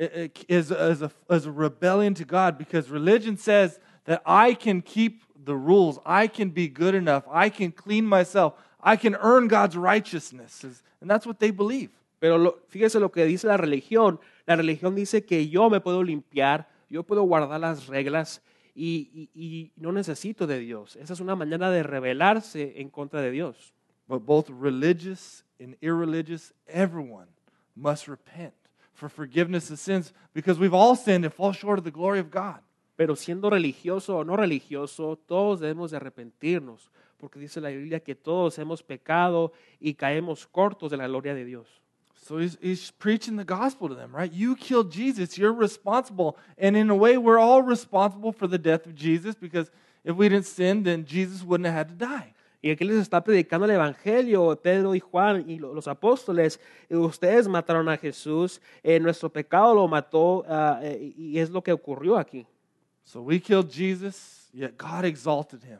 [SPEAKER 1] is, is, a, is a rebellion to God because religion says that I can keep the rules, I can be good enough, I can clean myself, I can earn God's righteousness. And that's what they believe.
[SPEAKER 2] Pero lo- fíjese lo que dice la religión. La religión dice que yo me puedo limpiar, yo puedo guardar las reglas y, y- y no necesito de Dios. Esa es una manera de rebelarse en contra de Dios.
[SPEAKER 1] But both religious and irreligious, everyone must repent for forgiveness of sins because we've all sinned and fall short of the glory of God.
[SPEAKER 2] Pero siendo religioso o no religioso, todos debemos de arrepentirnos, porque dice la Biblia que todos hemos pecado y caemos cortos de la gloria de Dios.
[SPEAKER 1] So he's, he's preaching the gospel to them, right? You killed Jesus. You're responsible. And in a way, we're all responsible for the death of Jesus because if we didn't sin, then Jesus wouldn't have had to die.
[SPEAKER 2] Y aquí les está predicando el Evangelio, Pedro y Juan y lo- los apóstoles. Ustedes mataron a Jesús, eh, nuestro pecado lo mató ah, eh, y es lo que ocurrió aquí.
[SPEAKER 1] So we killed Jesus, yet God exalted him.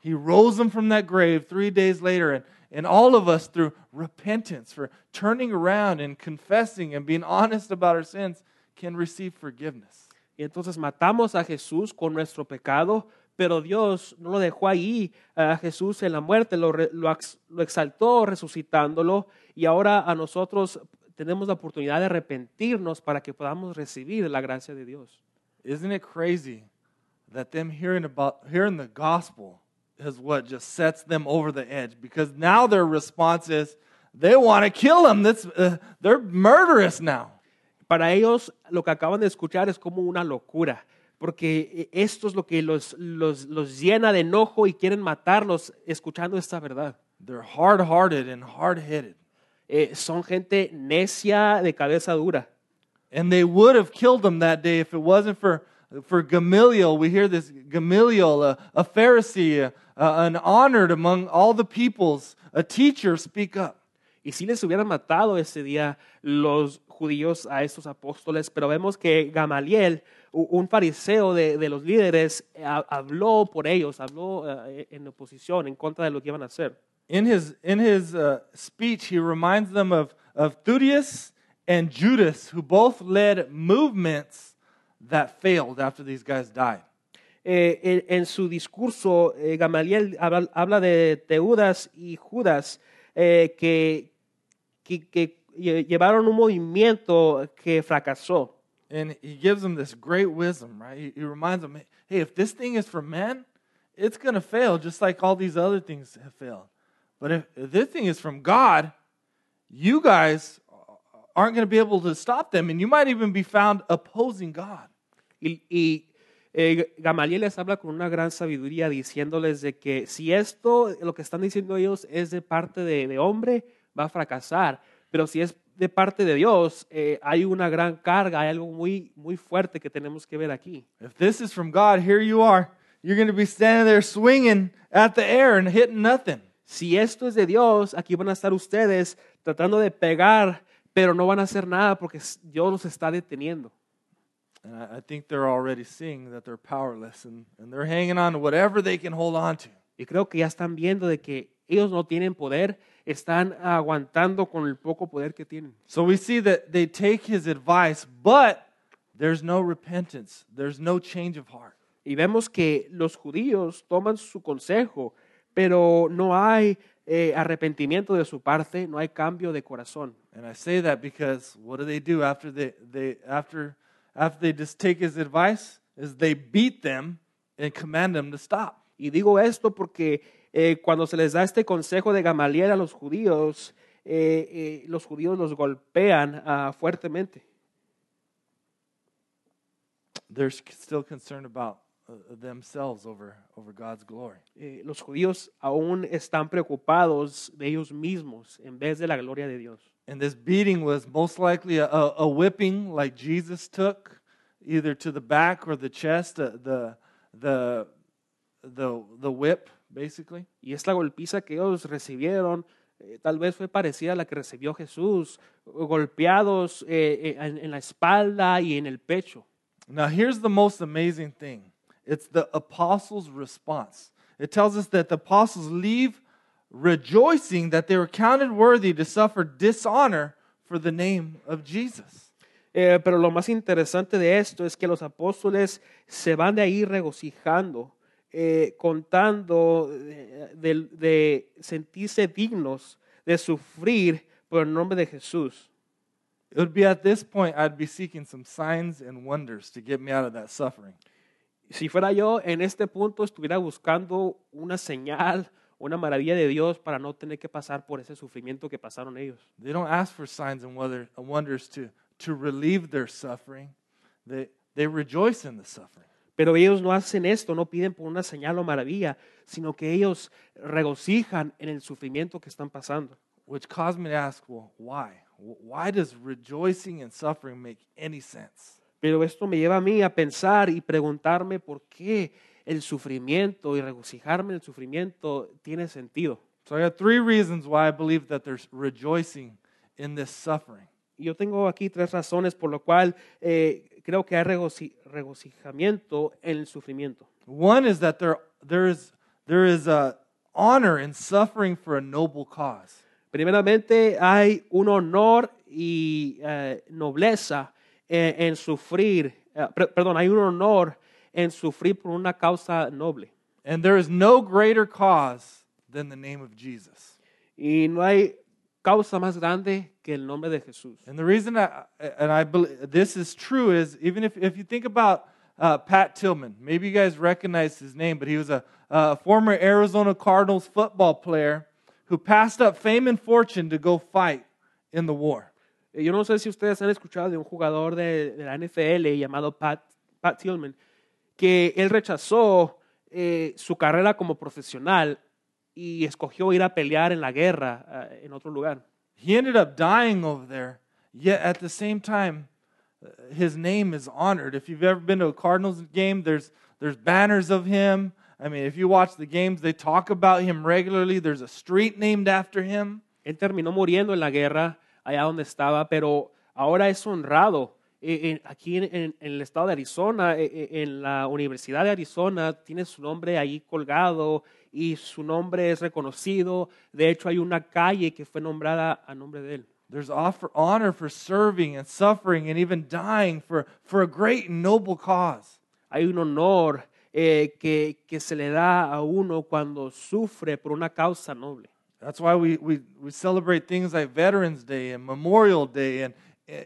[SPEAKER 1] He rose him from that grave three days later. And, and all of us, through repentance, for turning around and confessing and being honest about our sins, can receive forgiveness.
[SPEAKER 2] Y entonces matamos a Jesús con nuestro pecado, pero Dios no lo dejó ahí a Jesús en la muerte, lo, lo lo exaltó resucitándolo y ahora a nosotros tenemos la oportunidad de arrepentirnos para que podamos recibir la gracia de Dios.
[SPEAKER 1] Isn't it crazy that them hearing about hearing the gospel is what just sets them over the edge? Because now their response is they want to kill him. That's uh, they're murderous now.
[SPEAKER 2] Para ellos lo que acaban de escuchar es como una locura, porque esto es lo que los, los, los llena de enojo y quieren matarlos escuchando esta verdad.
[SPEAKER 1] They're hard-hearted and hard-headed.
[SPEAKER 2] eh, son gente necia de cabeza dura.
[SPEAKER 1] And they would have killed him that day if it wasn't for, for Gamaliel. We hear this Gamaliel, a, a Pharisee, a, a- an honored among all the peoples, a teacher, speak up.
[SPEAKER 2] Y si les hubieran matado ese día los judíos a estos apóstoles, pero vemos que Gamaliel, un fariseo de, de los líderes, eh, ha- habló por ellos, habló eh, en oposición, en contra de lo que iban a hacer.
[SPEAKER 1] In his, in his uh, speech, he reminds them of, of and Judas, who both led movements that failed after these guys died.
[SPEAKER 2] Eh, en, en su discurso, eh, Gamaliel habla, habla de Teudas y Judas eh, que, que, que lle- llevaron un movimiento que fracasó.
[SPEAKER 1] And he gives them this great wisdom, right? He, he reminds them, hey, if this thing is for men, it's going to fail just like all these other things have failed. But if, if this thing is from God, you guys aren't going to be able to stop them, and you might even be found opposing God.
[SPEAKER 2] Y, y, eh, Gamaliel les habla con una gran sabiduría diciéndoles de que si esto, lo que están diciendo ellos, es de parte de, de hombre, va a fracasar. Pero si es de parte de Dios, eh, hay una gran carga, hay algo muy, muy fuerte que tenemos que ver aquí.
[SPEAKER 1] If this is from God, here you are. You're going to be standing there swinging at the air and hitting nothing.
[SPEAKER 2] Si esto es de Dios, aquí van a estar ustedes tratando de pegar, pero no van a hacer nada porque Dios los está deteniendo.
[SPEAKER 1] And I, I think they're already seeing that they're powerless and, and they're hanging on to whatever they can hold on to.
[SPEAKER 2] Y creo que ya están viendo de que ellos no tienen poder, están aguantando con el poco poder que tienen.
[SPEAKER 1] So we see that they take his advice, but there's no repentance, there's no change of heart.
[SPEAKER 2] Y vemos que los judíos toman su consejo, pero no hay eh, arrepentimiento de su parte, no hay cambio de corazón.
[SPEAKER 1] And I say that because what do they do after they, they after after they just take his advice? Is they beat them and command them to stop.
[SPEAKER 2] Y digo esto porque eh, cuando se les da este consejo de Gamaliel a los judíos, eh, eh, los judíos los golpean ah, fuertemente.
[SPEAKER 1] They're still concerned about uh, themselves over over God's glory.
[SPEAKER 2] Eh, los judíos aún están preocupados de ellos mismos en vez de la gloria de Dios.
[SPEAKER 1] And this beating was most likely a, a, a whipping like Jesus took, either to the back or the chest, uh, the, the, the, the whip, basically.
[SPEAKER 2] Y esta golpiza que ellos recibieron eh, tal vez fue parecida a la que recibió Jesús, golpeados eh, eh, en, en la espalda y en el pecho.
[SPEAKER 1] Now, here's the most amazing thing it's the apostles' response. It tells us that the apostles leave rejoicing that they were counted worthy to suffer dishonor for the name of Jesus.
[SPEAKER 2] Eh, pero lo más interesante de esto es que los apóstoles se van de ahí regocijando, eh, contando de, de- sentirse dignos de sufrir por el nombre de Jesús.
[SPEAKER 1] It would be at this point I'd be seeking some signs and wonders to get me out of that suffering.
[SPEAKER 2] Si fuera yo en este punto estuviera buscando una señal, una maravilla de Dios para no tener que pasar por ese sufrimiento que pasaron ellos.
[SPEAKER 1] They don't ask for signs and wonder- wonders to, to relieve their suffering. They, they rejoice in the suffering.
[SPEAKER 2] Pero ellos no hacen esto, no piden por una señal o maravilla, sino que ellos regocijan en el sufrimiento que están pasando.
[SPEAKER 1] Which caused me to ask, well, why? Wh- Why does rejoicing and suffering make any sense?
[SPEAKER 2] Pero esto me lleva a mí a pensar y preguntarme por qué el sufrimiento y regocijarme en el sufrimiento tiene sentido.
[SPEAKER 1] So I got three reasons why I believe that there's rejoicing in this suffering.
[SPEAKER 2] Yo tengo aquí tres razones por lo cual eh, creo que hay regoci- regocijamiento en el sufrimiento.
[SPEAKER 1] One is that there, there is, there is a honor in suffering for a noble cause.
[SPEAKER 2] Primeramente, hay un honor y eh, nobleza en, en sufrir, eh, per- perdón, hay un honor en sufrir por una causa noble.
[SPEAKER 1] And there is no greater cause than the name of Jesus.
[SPEAKER 2] Y no hay causa más grande que el nombre de Jesús.
[SPEAKER 1] And the reason I, and I believe this is true is even if, if you think about uh, Pat Tillman, maybe you guys recognize his name, but he was a, a former Arizona Cardinals football player who passed up fame and fortune to go fight in the war.
[SPEAKER 2] Eh, Yo no sé si ustedes han escuchado de un jugador de, de la NFL llamado Pat, Pat Tillman, que él rechazó eh, su carrera como profesional y escogió ir a pelear en la guerra eh, en otro lugar.
[SPEAKER 1] He ended up dying over there, yet at the same time, uh, his name is honored. If you've ever been to a Cardinals game, there's, there's banners of him. I mean, if you watch the games, they talk about him regularly. There's a street named after him.
[SPEAKER 2] Él terminó muriendo en la guerra allá donde estaba, pero ahora es honrado. Eh, en- aquí en, en- el estado de Arizona, eh, eh, en la Universidad de Arizona, tiene su nombre ahí colgado y su nombre es reconocido. De hecho, hay una calle que fue nombrada a nombre de él.
[SPEAKER 1] There's offer, honor for serving and suffering and even dying for, for a great and noble cause.
[SPEAKER 2] Hay un honor eh, que, que se le da a uno cuando sufre por una causa noble.
[SPEAKER 1] That's why we, we, we celebrate things like Veterans Day and Memorial Day and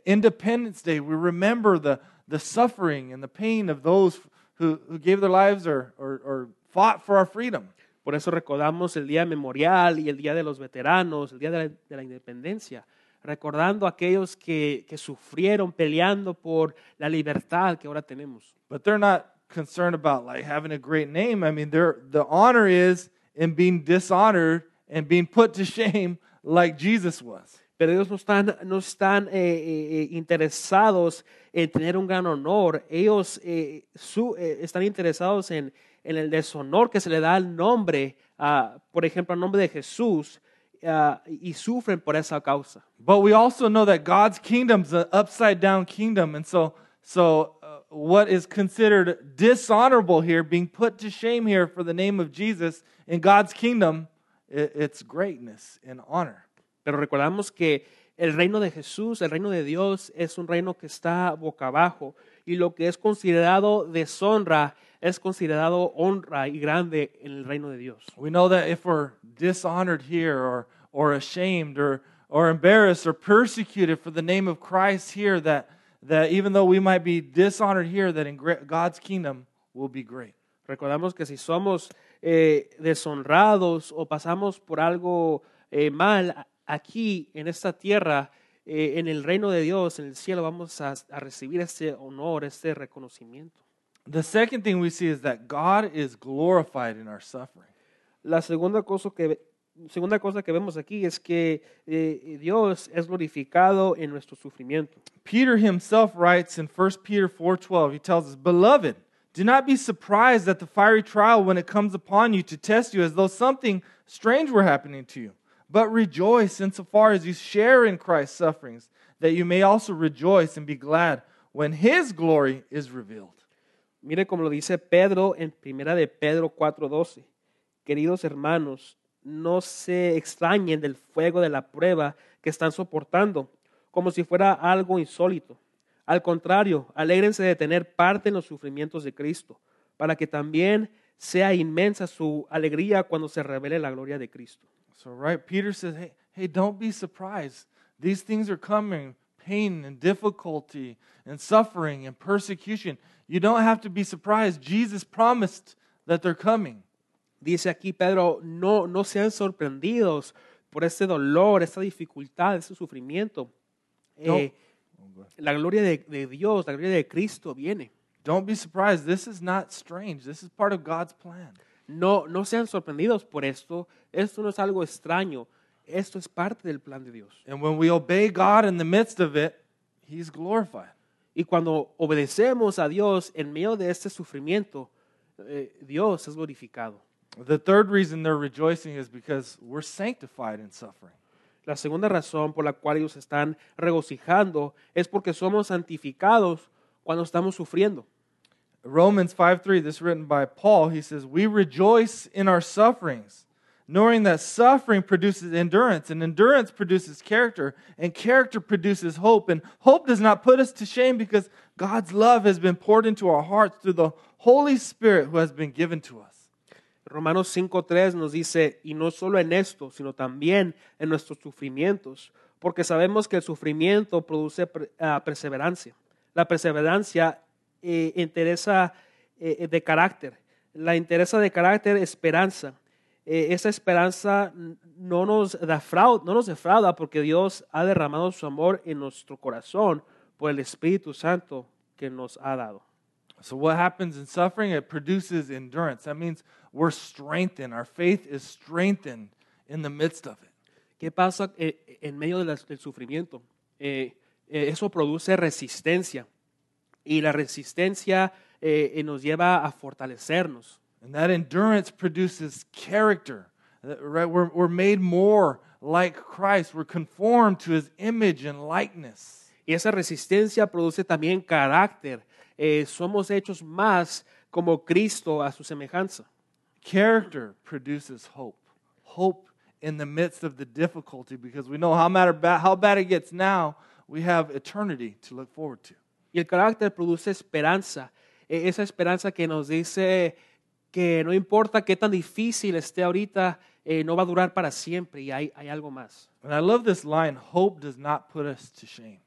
[SPEAKER 1] Independence Day. We remember the, the suffering and the pain of those who, who gave their lives or, or, or fought for our freedom.
[SPEAKER 2] Por eso recordamos el Día Memorial y el Día de los Veteranos, el Día de la, de la Independencia, recordando a aquellos que, que sufrieron peleando por la libertad que ahora tenemos.
[SPEAKER 1] But they're not concerned about like having a great name. I mean, they're, the honor is in being dishonored and being put to *laughs* shame like Jesus was.
[SPEAKER 2] Pero ellos no están, no están eh, eh, eh, interesados en tener un gran honor. Ellos eh, su- eh, están interesados en, en el deshonor que se le da al nombre, ah, por ejemplo, al nombre de Jesús, ah, y sufren por esa causa.
[SPEAKER 1] But we also know that God's kingdom is an upside down kingdom. And so, so uh, what is considered dishonorable here, being put to shame here for the name of Jesus in God's kingdom, it's greatness and honor.
[SPEAKER 2] Pero recordamos que el reino de Jesús, el reino de Dios, es un reino que está boca abajo. Y lo que es considerado deshonra es considerado honra y grande en el reino de Dios.
[SPEAKER 1] We know that if we're dishonored here or, or ashamed or, or embarrassed or persecuted for the name of Christ here, that, that even though we might be dishonored here, that in God's kingdom will be great.
[SPEAKER 2] Recordamos que si somos eh, deshonrados o pasamos por algo eh, mal aquí en esta tierra, eh, en el reino de Dios, en el cielo, vamos a, a recibir este honor, este reconocimiento.
[SPEAKER 1] The second thing we see is that God is glorified in our suffering.
[SPEAKER 2] La segunda cosa que, segunda cosa que vemos aquí es que eh, Dios es glorificado en nuestro sufrimiento.
[SPEAKER 1] Peter himself writes in 1 Peter 4:12, he tells us, "Beloved, do not be surprised at the fiery trial when it comes upon you to test you as though something strange were happening to you, but rejoice insofar as you share in Christ's sufferings, that you may also rejoice and be glad when his glory is revealed."
[SPEAKER 2] Mire como lo dice Pedro en primera de Pedro 4:12. Queridos hermanos, no se extrañen del fuego de la prueba que están soportando, como si fuera algo insólito. Al contrario, alégrense de tener parte en los sufrimientos de Cristo, para que también sea inmensa su alegría cuando se revele la gloria de Cristo.
[SPEAKER 1] So right, Peter says, "Hey, hey, don't be surprised. These things are coming, pain and difficulty and suffering and persecution. You don't have to be surprised. Jesus promised that they're coming."
[SPEAKER 2] Dice aquí Pedro, no, no sean sorprendidos por este dolor, esta dificultad, este sufrimiento. Eh, la gloria de, de Dios, la gloria de Cristo viene.
[SPEAKER 1] Don't be surprised. This is not strange. This is part of God's plan.
[SPEAKER 2] No, no sean sorprendidos por esto. Esto no es algo extraño. Esto es parte del plan de Dios.
[SPEAKER 1] And when we obey God in the midst of it, He's glorified.
[SPEAKER 2] Y cuando obedecemos a Dios en medio de este sufrimiento, eh, Dios es glorificado.
[SPEAKER 1] The third reason they're rejoicing is because we're sanctified in suffering.
[SPEAKER 2] La segunda razón por la cual ellos están regocijando es porque somos santificados cuando estamos sufriendo.
[SPEAKER 1] Romans 5 3, this is written by Paul. He says, We rejoice in our sufferings, knowing that suffering produces endurance, and endurance produces character, and character produces hope. And hope does not put us to shame because God's love has been poured into our hearts through the Holy Spirit who has been given to us.
[SPEAKER 2] Romanos 5.3 nos dice, y no solo en esto, sino también en nuestros sufrimientos, porque sabemos que el sufrimiento produce ah, perseverancia. La perseverancia eh, interesa eh, de carácter. La interesa de carácter, esperanza. Eh, esa esperanza no nos, defrauda, no nos defrauda porque Dios ha derramado su amor en nuestro corazón por el Espíritu Santo que nos ha dado.
[SPEAKER 1] So, what happens in suffering? It produces endurance. That means we're strengthened. Our faith is strengthened in the midst of it.
[SPEAKER 2] ¿Qué pasa eh, en medio del sufrimiento? Eh, eh, eso produce resistencia y la resistencia eh, eh, nos lleva a fortalecernos.
[SPEAKER 1] And that endurance produces character. Right? We're, we're made more like Christ. We're conformed to his image and likeness.
[SPEAKER 2] Y esa resistencia produce también carácter. Eh, somos hechos más como Cristo a su semejanza.
[SPEAKER 1] Character produces hope. Hope in the midst of the difficulty because we know how, matter how bad it gets now, we have eternity to look forward to.
[SPEAKER 2] Y el carácter produce esperanza. Eh, esa esperanza que nos dice que no importa qué tan difícil esté ahorita, eh, no va a durar para siempre y hay, hay algo más.
[SPEAKER 1] And I love this line hope does not put us to shame.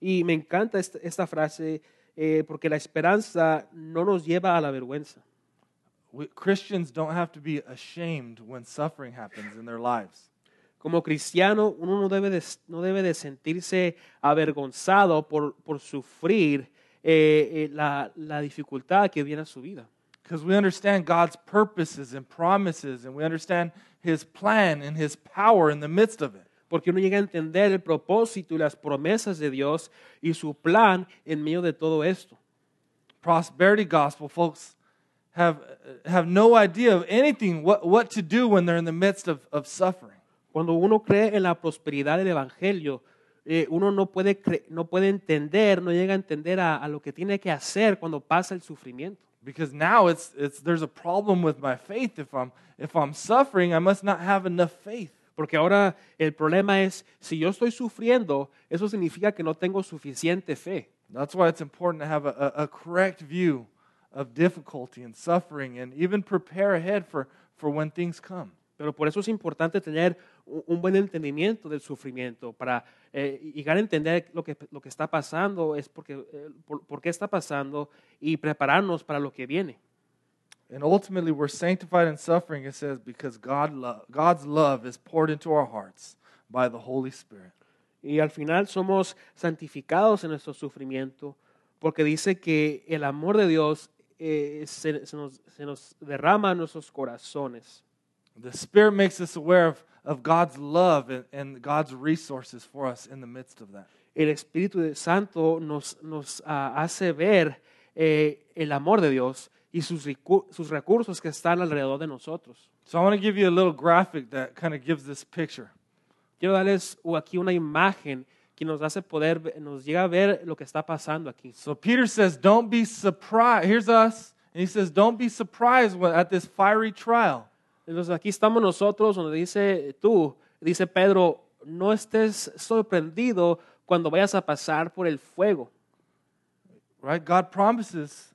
[SPEAKER 2] Y me encanta esta, esta frase eh, porque la esperanza no nos lleva a la vergüenza.
[SPEAKER 1] We, Christians don't have to be ashamed when suffering happens in their lives.
[SPEAKER 2] Como cristiano, uno no debe de, no debe de sentirse avergonzado por, por sufrir eh, eh, la, la dificultad que viene a su vida.
[SPEAKER 1] Because we understand God's purposes and promises, and we understand His plan and His power in the midst of it.
[SPEAKER 2] Porque uno llega a entender el propósito y las promesas de Dios y su plan en medio de todo esto.
[SPEAKER 1] Prosperity gospel folks have, have no idea of anything, what, what to do when they're in the midst of, of suffering.
[SPEAKER 2] Cuando uno cree en la prosperidad del Evangelio, eh, uno no puede, no puede entender, no llega a entender a, a lo que tiene que hacer cuando pasa el sufrimiento.
[SPEAKER 1] Because now it's, it's, there's a problem with my faith. If I'm, if I'm suffering, I must not have enough faith.
[SPEAKER 2] Porque ahora el problema es, si yo estoy sufriendo, eso significa que no tengo suficiente fe.
[SPEAKER 1] That's why it's important to have a, a, a correct view of difficulty and suffering and even prepare ahead for, for when things come.
[SPEAKER 2] Pero por eso es importante tener un buen entendimiento del sufrimiento, para eh, llegar a entender lo que, lo que está pasando, es porque, eh, por, por qué está pasando y prepararnos para lo que viene.
[SPEAKER 1] And ultimately, we're sanctified in suffering, it says, because God lo- God's love is poured into our hearts by the Holy Spirit.
[SPEAKER 2] Y al final somos santificados en nuestro sufrimiento, porque dice que el amor de Dios eh, se, se nos, se nos derrama en nuestros corazones.
[SPEAKER 1] The Spirit makes us aware of, of God's love and, and God's resources for us in the midst of that.
[SPEAKER 2] El Espíritu Santo nos, nos ah, hace ver eh, el amor de Dios y sus, sus recursos que están alrededor de nosotros.
[SPEAKER 1] So I want to give you a little graphic that kind of gives this picture.
[SPEAKER 2] Quiero darles uh, aquí una imagen que nos hace poder, nos llega a ver lo que está pasando aquí.
[SPEAKER 1] So Peter says, Don't be surprised. Here's us. And he says, Don't be surprised at this fiery trial.
[SPEAKER 2] Entonces aquí estamos nosotros donde dice tú, dice Pedro, no estés sorprendido cuando vayas a pasar por el fuego.
[SPEAKER 1] Right? God promises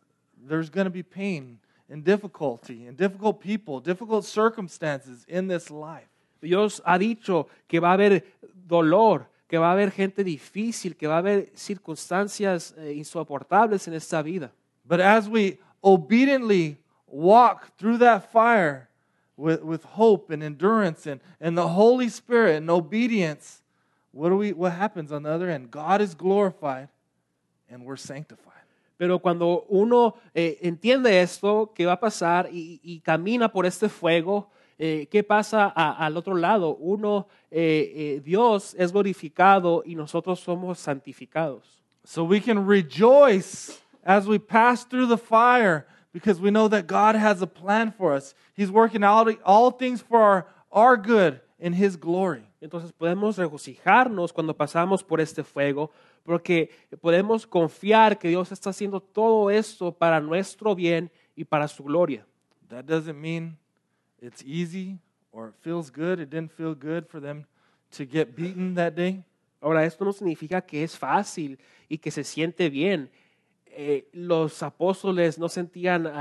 [SPEAKER 1] there's going to be pain and difficulty and difficult people, difficult circumstances in this life.
[SPEAKER 2] Dios ha dicho que va a haber dolor, que va a haber gente difícil, que va a haber circunstancias eh, insoportables en esta vida.
[SPEAKER 1] But as we obediently walk through that fire with, with hope and endurance and, and the Holy Spirit and obedience, what, do we, what happens on the other end? God is glorified and we're sanctified.
[SPEAKER 2] Pero cuando uno eh, entiende esto, que va a pasar y, y camina por este fuego, eh, ¿qué pasa a- al otro lado? Uno, eh, eh, Dios es glorificado y nosotros somos santificados.
[SPEAKER 1] So we can rejoice as we pass through the fire because we know that God has a plan for us. He's working out all things for our, our good in His glory.
[SPEAKER 2] Entonces podemos regocijarnos cuando pasamos por este fuego, porque podemos confiar que Dios está haciendo todo esto para nuestro bien y para su gloria.
[SPEAKER 1] That doesn't mean it's easy or it feels good. It didn't feel good for them to get beaten that day.
[SPEAKER 2] Ahora, esto no significa que es fácil y que se siente bien. Eh, los apóstoles no sentían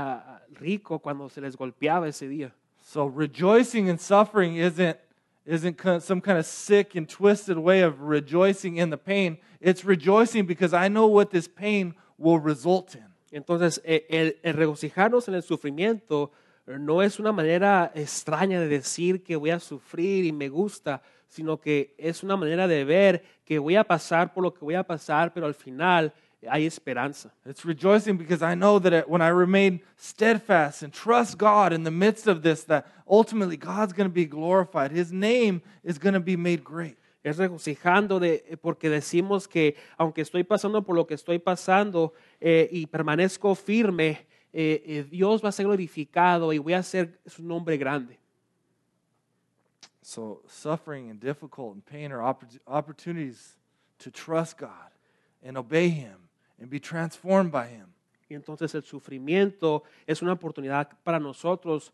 [SPEAKER 2] rico cuando se les golpeaba ese día.
[SPEAKER 1] So rejoicing in suffering isn't isn't some kind of sick and twisted way of rejoicing in the pain. It's rejoicing because I know what this pain will result in.
[SPEAKER 2] Entonces, eh, el, el regocijarnos en el sufrimiento no es una manera extraña de decir que voy a sufrir y me gusta, sino que es una manera de ver que voy a pasar por lo que voy a pasar, pero al final hay esperanza.
[SPEAKER 1] It's rejoicing because I know that when I remain steadfast and trust God in the midst of this, that ultimately God's going to be glorified. His name is going to be made great.
[SPEAKER 2] Es regocijando de, porque decimos que aunque estoy pasando por lo que estoy pasando eh, y permanezco firme, eh, eh, Dios va a ser glorificado y voy a hacer su nombre grande.
[SPEAKER 1] So, suffering and difficult and pain are opportunities to trust God and obey Him and be transformed by Him.
[SPEAKER 2] Y entonces el sufrimiento es una oportunidad para nosotros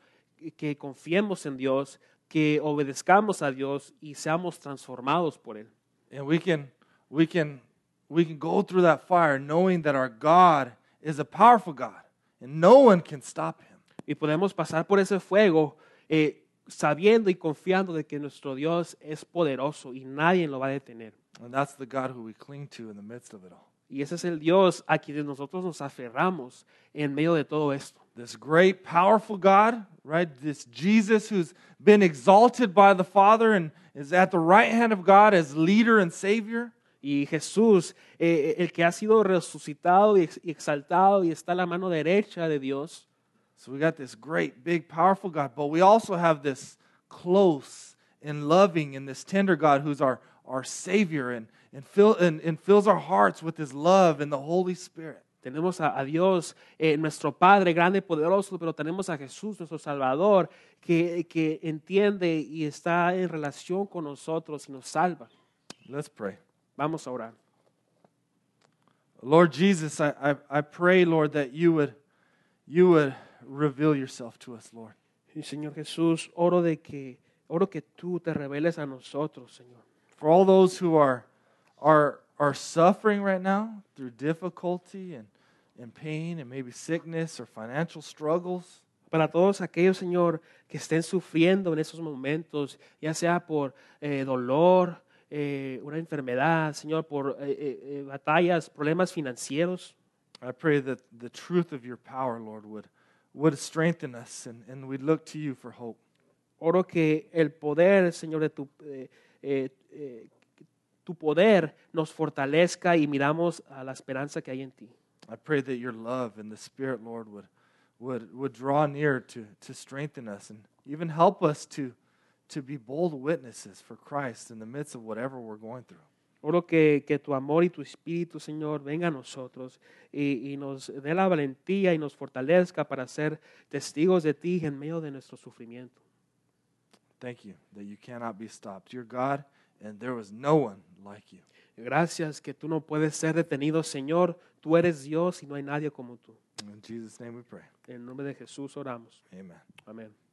[SPEAKER 2] que- confiemos en Dios, que obedezcamos a Dios y seamos transformados por Él.
[SPEAKER 1] And we can, we can, we can go through that fire knowing that our God is a powerful God and no one can stop Him.
[SPEAKER 2] Y podemos pasar por ese fuego eh, sabiendo y confiando de que nuestro Dios es poderoso y nadie lo va a detener.
[SPEAKER 1] And that's the God who we cling to in the midst of it all.
[SPEAKER 2] Y ese es el Dios a quien nosotros nos aferramos en medio de todo esto.
[SPEAKER 1] This great, powerful God, right? This Jesus who's been exalted by the Father and is at the right hand of God as leader and Savior.
[SPEAKER 2] Y Jesús, eh, el que ha sido resucitado y exaltado y está a la mano derecha de Dios.
[SPEAKER 1] So we got this great, big, powerful God, but we also have this close and loving and this tender God who's our, our Savior and, and, fill, and, and fills our hearts with His love and the Holy Spirit.
[SPEAKER 2] Tenemos a, a Dios, eh, nuestro Padre grande y poderoso, pero tenemos a Jesús, nuestro Salvador, que, que entiende y está en relación con nosotros y nos salva.
[SPEAKER 1] Let's pray.
[SPEAKER 2] Vamos a orar.
[SPEAKER 1] Lord Jesus, I, I, I pray, Lord, that you would, you would reveal yourself to us, Lord.
[SPEAKER 2] Y Señor Jesús, oro de que oro que tú te reveles a nosotros, Señor.
[SPEAKER 1] For all those who are, are, are suffering right now through difficulty and, and pain and maybe sickness or financial struggles,
[SPEAKER 2] Para todos aquellos, Señor, que estén sufriendo en esos momentos, ya sea por eh, dolor, eh, una enfermedad, Señor, por eh, eh, eh, batallas, problemas financieros.
[SPEAKER 1] I pray that the truth of your power, Lord, would, would strengthen us and, and we'd look to you for hope.
[SPEAKER 2] Oro que el poder, Señor, de tu, eh, eh, tu poder nos fortalezca y miramos a la esperanza que hay en ti.
[SPEAKER 1] I pray that your love and the Spirit, Lord, would, would, would draw near to, to strengthen us and even help us to, to be bold witnesses for Christ in the midst of whatever we're going through.
[SPEAKER 2] Oro que, que tu amor y tu espíritu, Señor, venga a nosotros y, y nos dé la valentía y nos fortalezca para ser testigos de ti en medio de nuestro sufrimiento.
[SPEAKER 1] Thank you that you cannot be stopped. You're God, and there was no one like you.
[SPEAKER 2] Gracias que tú no puedes ser detenido, Señor. Tú eres Dios y no hay nadie como tú.
[SPEAKER 1] In Jesus' name we pray.
[SPEAKER 2] En el nombre de Jesús oramos.
[SPEAKER 1] Amen.
[SPEAKER 2] Amén.